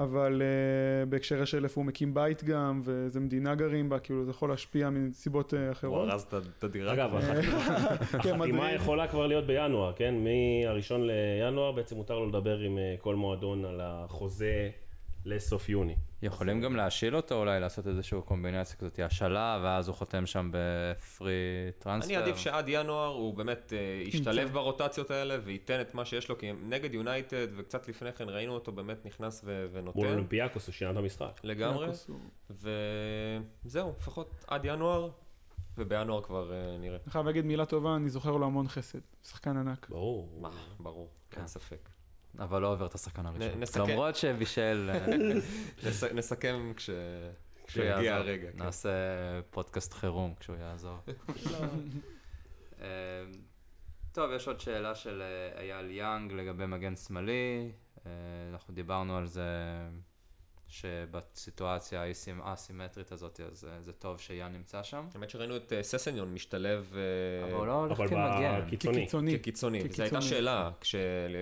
Speaker 3: אבל uh, בהקשר של איפה הוא מקים בית גם, ואיזה מדינה גרים בה, כאילו זה יכול להשפיע מסיבות uh,
Speaker 1: הוא
Speaker 3: אחרות.
Speaker 1: ארז את הדירה.
Speaker 4: אגב, החתימה
Speaker 3: כן,
Speaker 4: החתימה
Speaker 3: מדריד.
Speaker 4: יכולה כבר להיות בינואר, כן? מהראשון לינואר בעצם מותר לו לדבר עם אה, כל מועדון על החוזה לסוף יוני.
Speaker 2: יכולים גם להשיל אותו אולי, לעשות איזושהי קומבינציה כזאת, השאלה, ואז הוא חותם שם בפרי טרנספר.
Speaker 1: אני עדיף שעד ינואר הוא באמת אה, ישתלב ברוטציות האלה וייתן את מה שיש לו, כי נגד יונייטד, וקצת לפני כן ראינו אותו באמת נכנס ו-
Speaker 4: מול
Speaker 1: ונותן
Speaker 4: אולימפיאקוס הוא שינה את המשחק.
Speaker 1: לגמרי, וזהו, לפחות עד ינואר, ובינואר כבר אה, נראה.
Speaker 3: אני חייב להגיד מילה טובה, אני זוכר לו המון חסד. שחקן ענק.
Speaker 4: ברור.
Speaker 1: ברור,
Speaker 2: כן.
Speaker 1: אין ספק.
Speaker 2: אבל לא עובר את השחקן הראשון.
Speaker 1: נסכם.
Speaker 2: למרות שבישל, אה,
Speaker 1: נס- נסכם כש- כשיגיע. הרגע. כן.
Speaker 2: נעשה פודקאסט חירום כשהוא יעזור. אה, טוב, יש עוד שאלה של אה, אייל יאנג לגבי מגן שמאלי. אה, אנחנו דיברנו על זה שבסיטואציה האסימ- האסימטרית הזאת, אז אה, זה טוב שיאן נמצא שם.
Speaker 1: האמת שראינו את אה, ססניון משתלב אה,
Speaker 2: אבל הוא לא הולך כמגן.
Speaker 4: בקיצוני.
Speaker 3: כקיצוני.
Speaker 1: כקיצוני. זו. הייתה שאלה כש...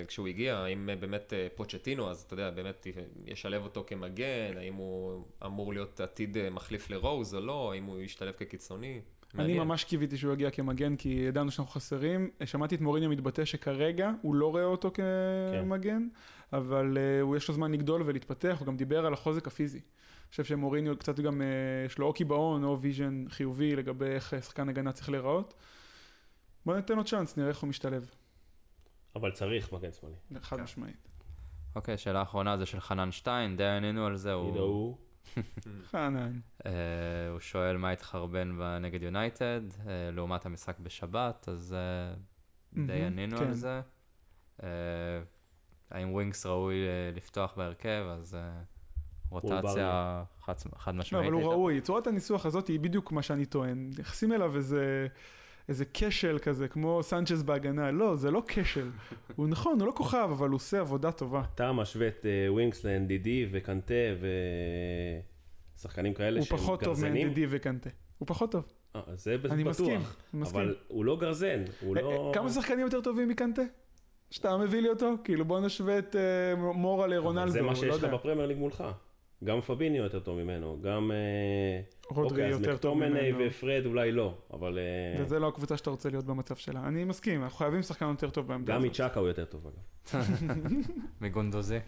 Speaker 1: כשהוא הגיע, האם באמת פוצ'טינו, אז אתה יודע, באמת ישלב אותו כמגן, האם הוא אמור להיות עתיד מחליף לרוז או לא, האם הוא ישתלב כקיצוני.
Speaker 3: אני. ממש קיוויתי שהוא יגיע כמגן, כי ידענו שאנחנו חסרים. שמעתי את מוריניו מתבטא שכרגע הוא לא רואה אותו כמגן, אבל אה, הוא יש לו זמן לגדול ולהתפתח, הוא גם דיבר על החוזק הפיזי. אני חושב שמוריניו קצת גם, אה, יש לו או קיבעון או vision חיובי לגבי איך שחקן הגנה צריך להיראות. בוא ניתן לו צ'אנס, נראה איך הוא משתלב,
Speaker 4: אבל צריך מגן שמאלי.
Speaker 3: חד
Speaker 2: כן.
Speaker 3: משמעית.
Speaker 2: אוקיי, שאלה אחרונה זה של חנן שטיין, די ענינו על זה, הוא.
Speaker 3: חנן.
Speaker 2: אה, הוא שואל מה התחרבן נגד יונייטד, לעומת המשחק בשבת, אז די ענינו
Speaker 3: כן.
Speaker 2: על זה. האם ווינקס ראוי אה, לפתוח בהרכב, אז אה, רוטציה חד- חד
Speaker 3: לא,
Speaker 2: משמעית.
Speaker 3: אבל הוא. ראוי. צורת הניסוח הזאת היא בדיוק מה שאני טוען. נכנסים אליו איזה... איזה כשל כזה, כמו סנצ'ז בהגנה. לא, זה לא כשל. הוא נכון, הוא לא כוכב, אבל הוא עושה עבודה טובה.
Speaker 4: אתה משווה את אה, ווינקס לאנדידי וקנטה ושחקנים כאלה
Speaker 3: הוא
Speaker 4: שהם
Speaker 3: פחות טוב
Speaker 4: גרזנים.
Speaker 3: מאנדידי וקנטה. הוא פחות טוב.
Speaker 4: זה בטוח.
Speaker 3: אני מסכים, מסכים.
Speaker 4: אבל הוא לא גרזן, הוא לא...
Speaker 3: כמה שחקנים יותר טובים מקנטה? שאתה מביא לי אותו? כאילו בוא נשווה את אה, מורה לרונלדו,
Speaker 4: זה מה
Speaker 3: לא
Speaker 4: שיש לך
Speaker 3: יודע.
Speaker 4: בפרמייר ליג מולך. גם פביניו יותר טוב ממנו, גם... אה,
Speaker 3: רודרי
Speaker 4: אוקיי, אז
Speaker 3: יותר טוב
Speaker 4: מקטומני
Speaker 3: ממנו.
Speaker 4: ופרד אולי לא, אבל אה,
Speaker 3: וזה לא הקבוצה שאתה רוצה להיות במצב שלה. אני מסכים, אנחנו חייבים שחקן יותר טוב בעמדה
Speaker 4: גם
Speaker 3: הזאת.
Speaker 4: מצ'אקה הוא יותר טוב אגב.
Speaker 2: מגונדוזי.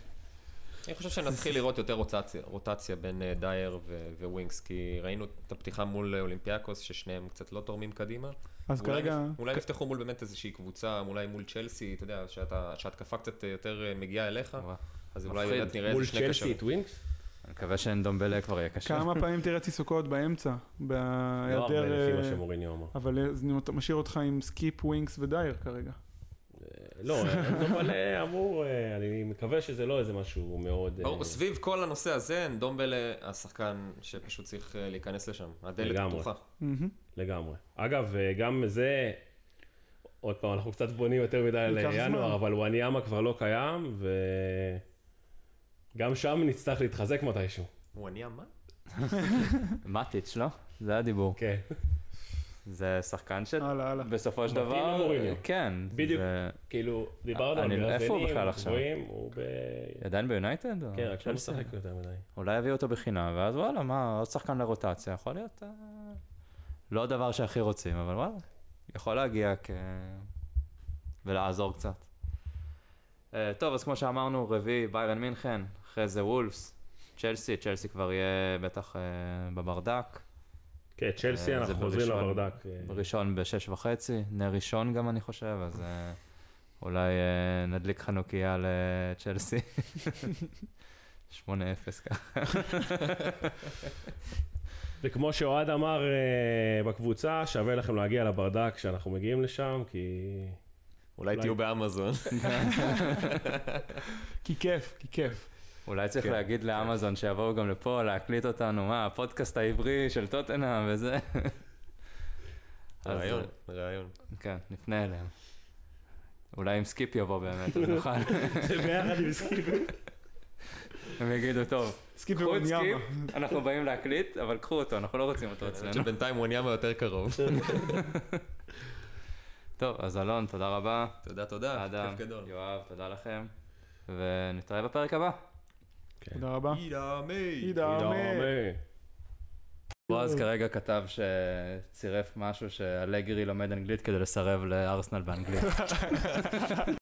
Speaker 1: אני חושב שנתחיל לראות יותר רוטציה, רוטציה בין אה, דייר ו- וווינקס, כי ראינו את הפתיחה מול אה, אולימפיאקוס, ששניהם קצת לא תורמים קדימה.
Speaker 3: אז
Speaker 1: ואולי
Speaker 3: כרגע...
Speaker 1: נפ- אולי נפתחו מול באמת איזושהי קבוצה, אולי מול צ'לסי, אתה יודע, שההתקפה קצת יותר אה, מגיעה אליך. אז אולי נראה
Speaker 4: מול
Speaker 1: איזה שני
Speaker 4: צ'לסי
Speaker 1: קשרים.
Speaker 4: את ווינקס?
Speaker 2: אני מקווה שאנדומבלה כבר יהיה קשה.
Speaker 3: כמה פעמים תראה את סיסוקו באמצע?
Speaker 4: לא
Speaker 3: בהיעדר...
Speaker 4: הרבה לפי מה
Speaker 3: אה,
Speaker 4: שמוריניו אמר.
Speaker 3: אבל אה, זה משאיר אותך עם סקיפ, ווינקס ודייר כרגע.
Speaker 4: אה, לא, אנדומבלה אמור, אה, אני מקווה שזה לא איזה משהו מאוד... אה,
Speaker 1: ברור, סביב כל הנושא הזה, דומבלה השחקן שפשוט צריך אה, להיכנס לשם. הדלת. פתוחה.
Speaker 4: לגמרי. אגב, אה, גם זה, עוד פעם, אנחנו קצת בונים יותר מדי על ינואר. אבל וואניאמה כבר לא קיים, וגם שם נצטרך להתחזק מתישהו.
Speaker 1: הוא ענייה מה?
Speaker 2: מטיץ', לא? זה הדיבור.
Speaker 4: כן.
Speaker 2: זה שחקן. שבסופו של
Speaker 4: מתאים
Speaker 2: דבר,
Speaker 4: למוריניו.
Speaker 2: כן.
Speaker 4: בדיוק. כאילו, דיברנו על
Speaker 2: אני- איפה הוא
Speaker 4: גרזנים,
Speaker 2: בכלל עכשיו?
Speaker 4: גבוהים, הוא ב...
Speaker 2: עדיין ביונייטד?
Speaker 4: כן, רק לא
Speaker 2: צ'לסי?
Speaker 4: משחק יותר מדי.
Speaker 2: אולי יביאו אותו בחינם, ואז וואלה, מה, עוד שחקן לרוטציה, יכול להיות... אה, לא הדבר שהכי רוצים, אבל וואלה, יכול להגיע כ... ולעזור קצת. אה, טוב, אז כמו שאמרנו, רביעי, ביירן מינכן, אחרי זה וולפס, צ'לסי, צ'לסי כבר יהיה בטח אה, בברדק,
Speaker 4: כן, צ'לסי,
Speaker 2: אה,
Speaker 4: אנחנו חוזרים. לברדק.
Speaker 2: ראשון בשש וחצי, נר ראשון גם אני חושב, אז אה, אולי אה, נדליק חנוכיה לצ'לסי. 8-0 ככה.
Speaker 4: וכמו שאוהד אמר בקבוצה, שווה לכם להגיע לברדק כשאנחנו מגיעים לשם, כי...
Speaker 1: אולי
Speaker 4: אולי-
Speaker 1: תהיו באמזון.
Speaker 3: כי כיף, כי כיף.
Speaker 2: אולי צריך
Speaker 1: כן,
Speaker 2: להגיד לאמזון שיבואו גם לפה להקליט אותנו, מה, הפודקאסט העברי של טוטנאם וזה. אז,
Speaker 1: רעיון, רעיון.
Speaker 2: כן, נפנה אליהם. אולי אם סקיפ יבוא באמת, אז נוכל.
Speaker 4: ביחד עם סקיפ.
Speaker 2: הם יגידו, טוב, קחו את. סקיפ, אנחנו באים להקליט, אבל קחו אותו, אנחנו לא רוצים אותו אצלנו.
Speaker 1: שבינתיים וואניאמה יותר קרוב.
Speaker 2: טוב, אז אלון, תודה רבה.
Speaker 1: תודה, תודה. כיף גדול.
Speaker 2: יואב, תודה לכם. ונתראה בפרק הבא.
Speaker 3: תודה רבה.
Speaker 1: אידה מי.
Speaker 3: עידה, אמן.
Speaker 2: בועז כרגע כתב שצירף משהו שאלגרי לומד אנגלית כדי לסרב לארסנל באנגלית.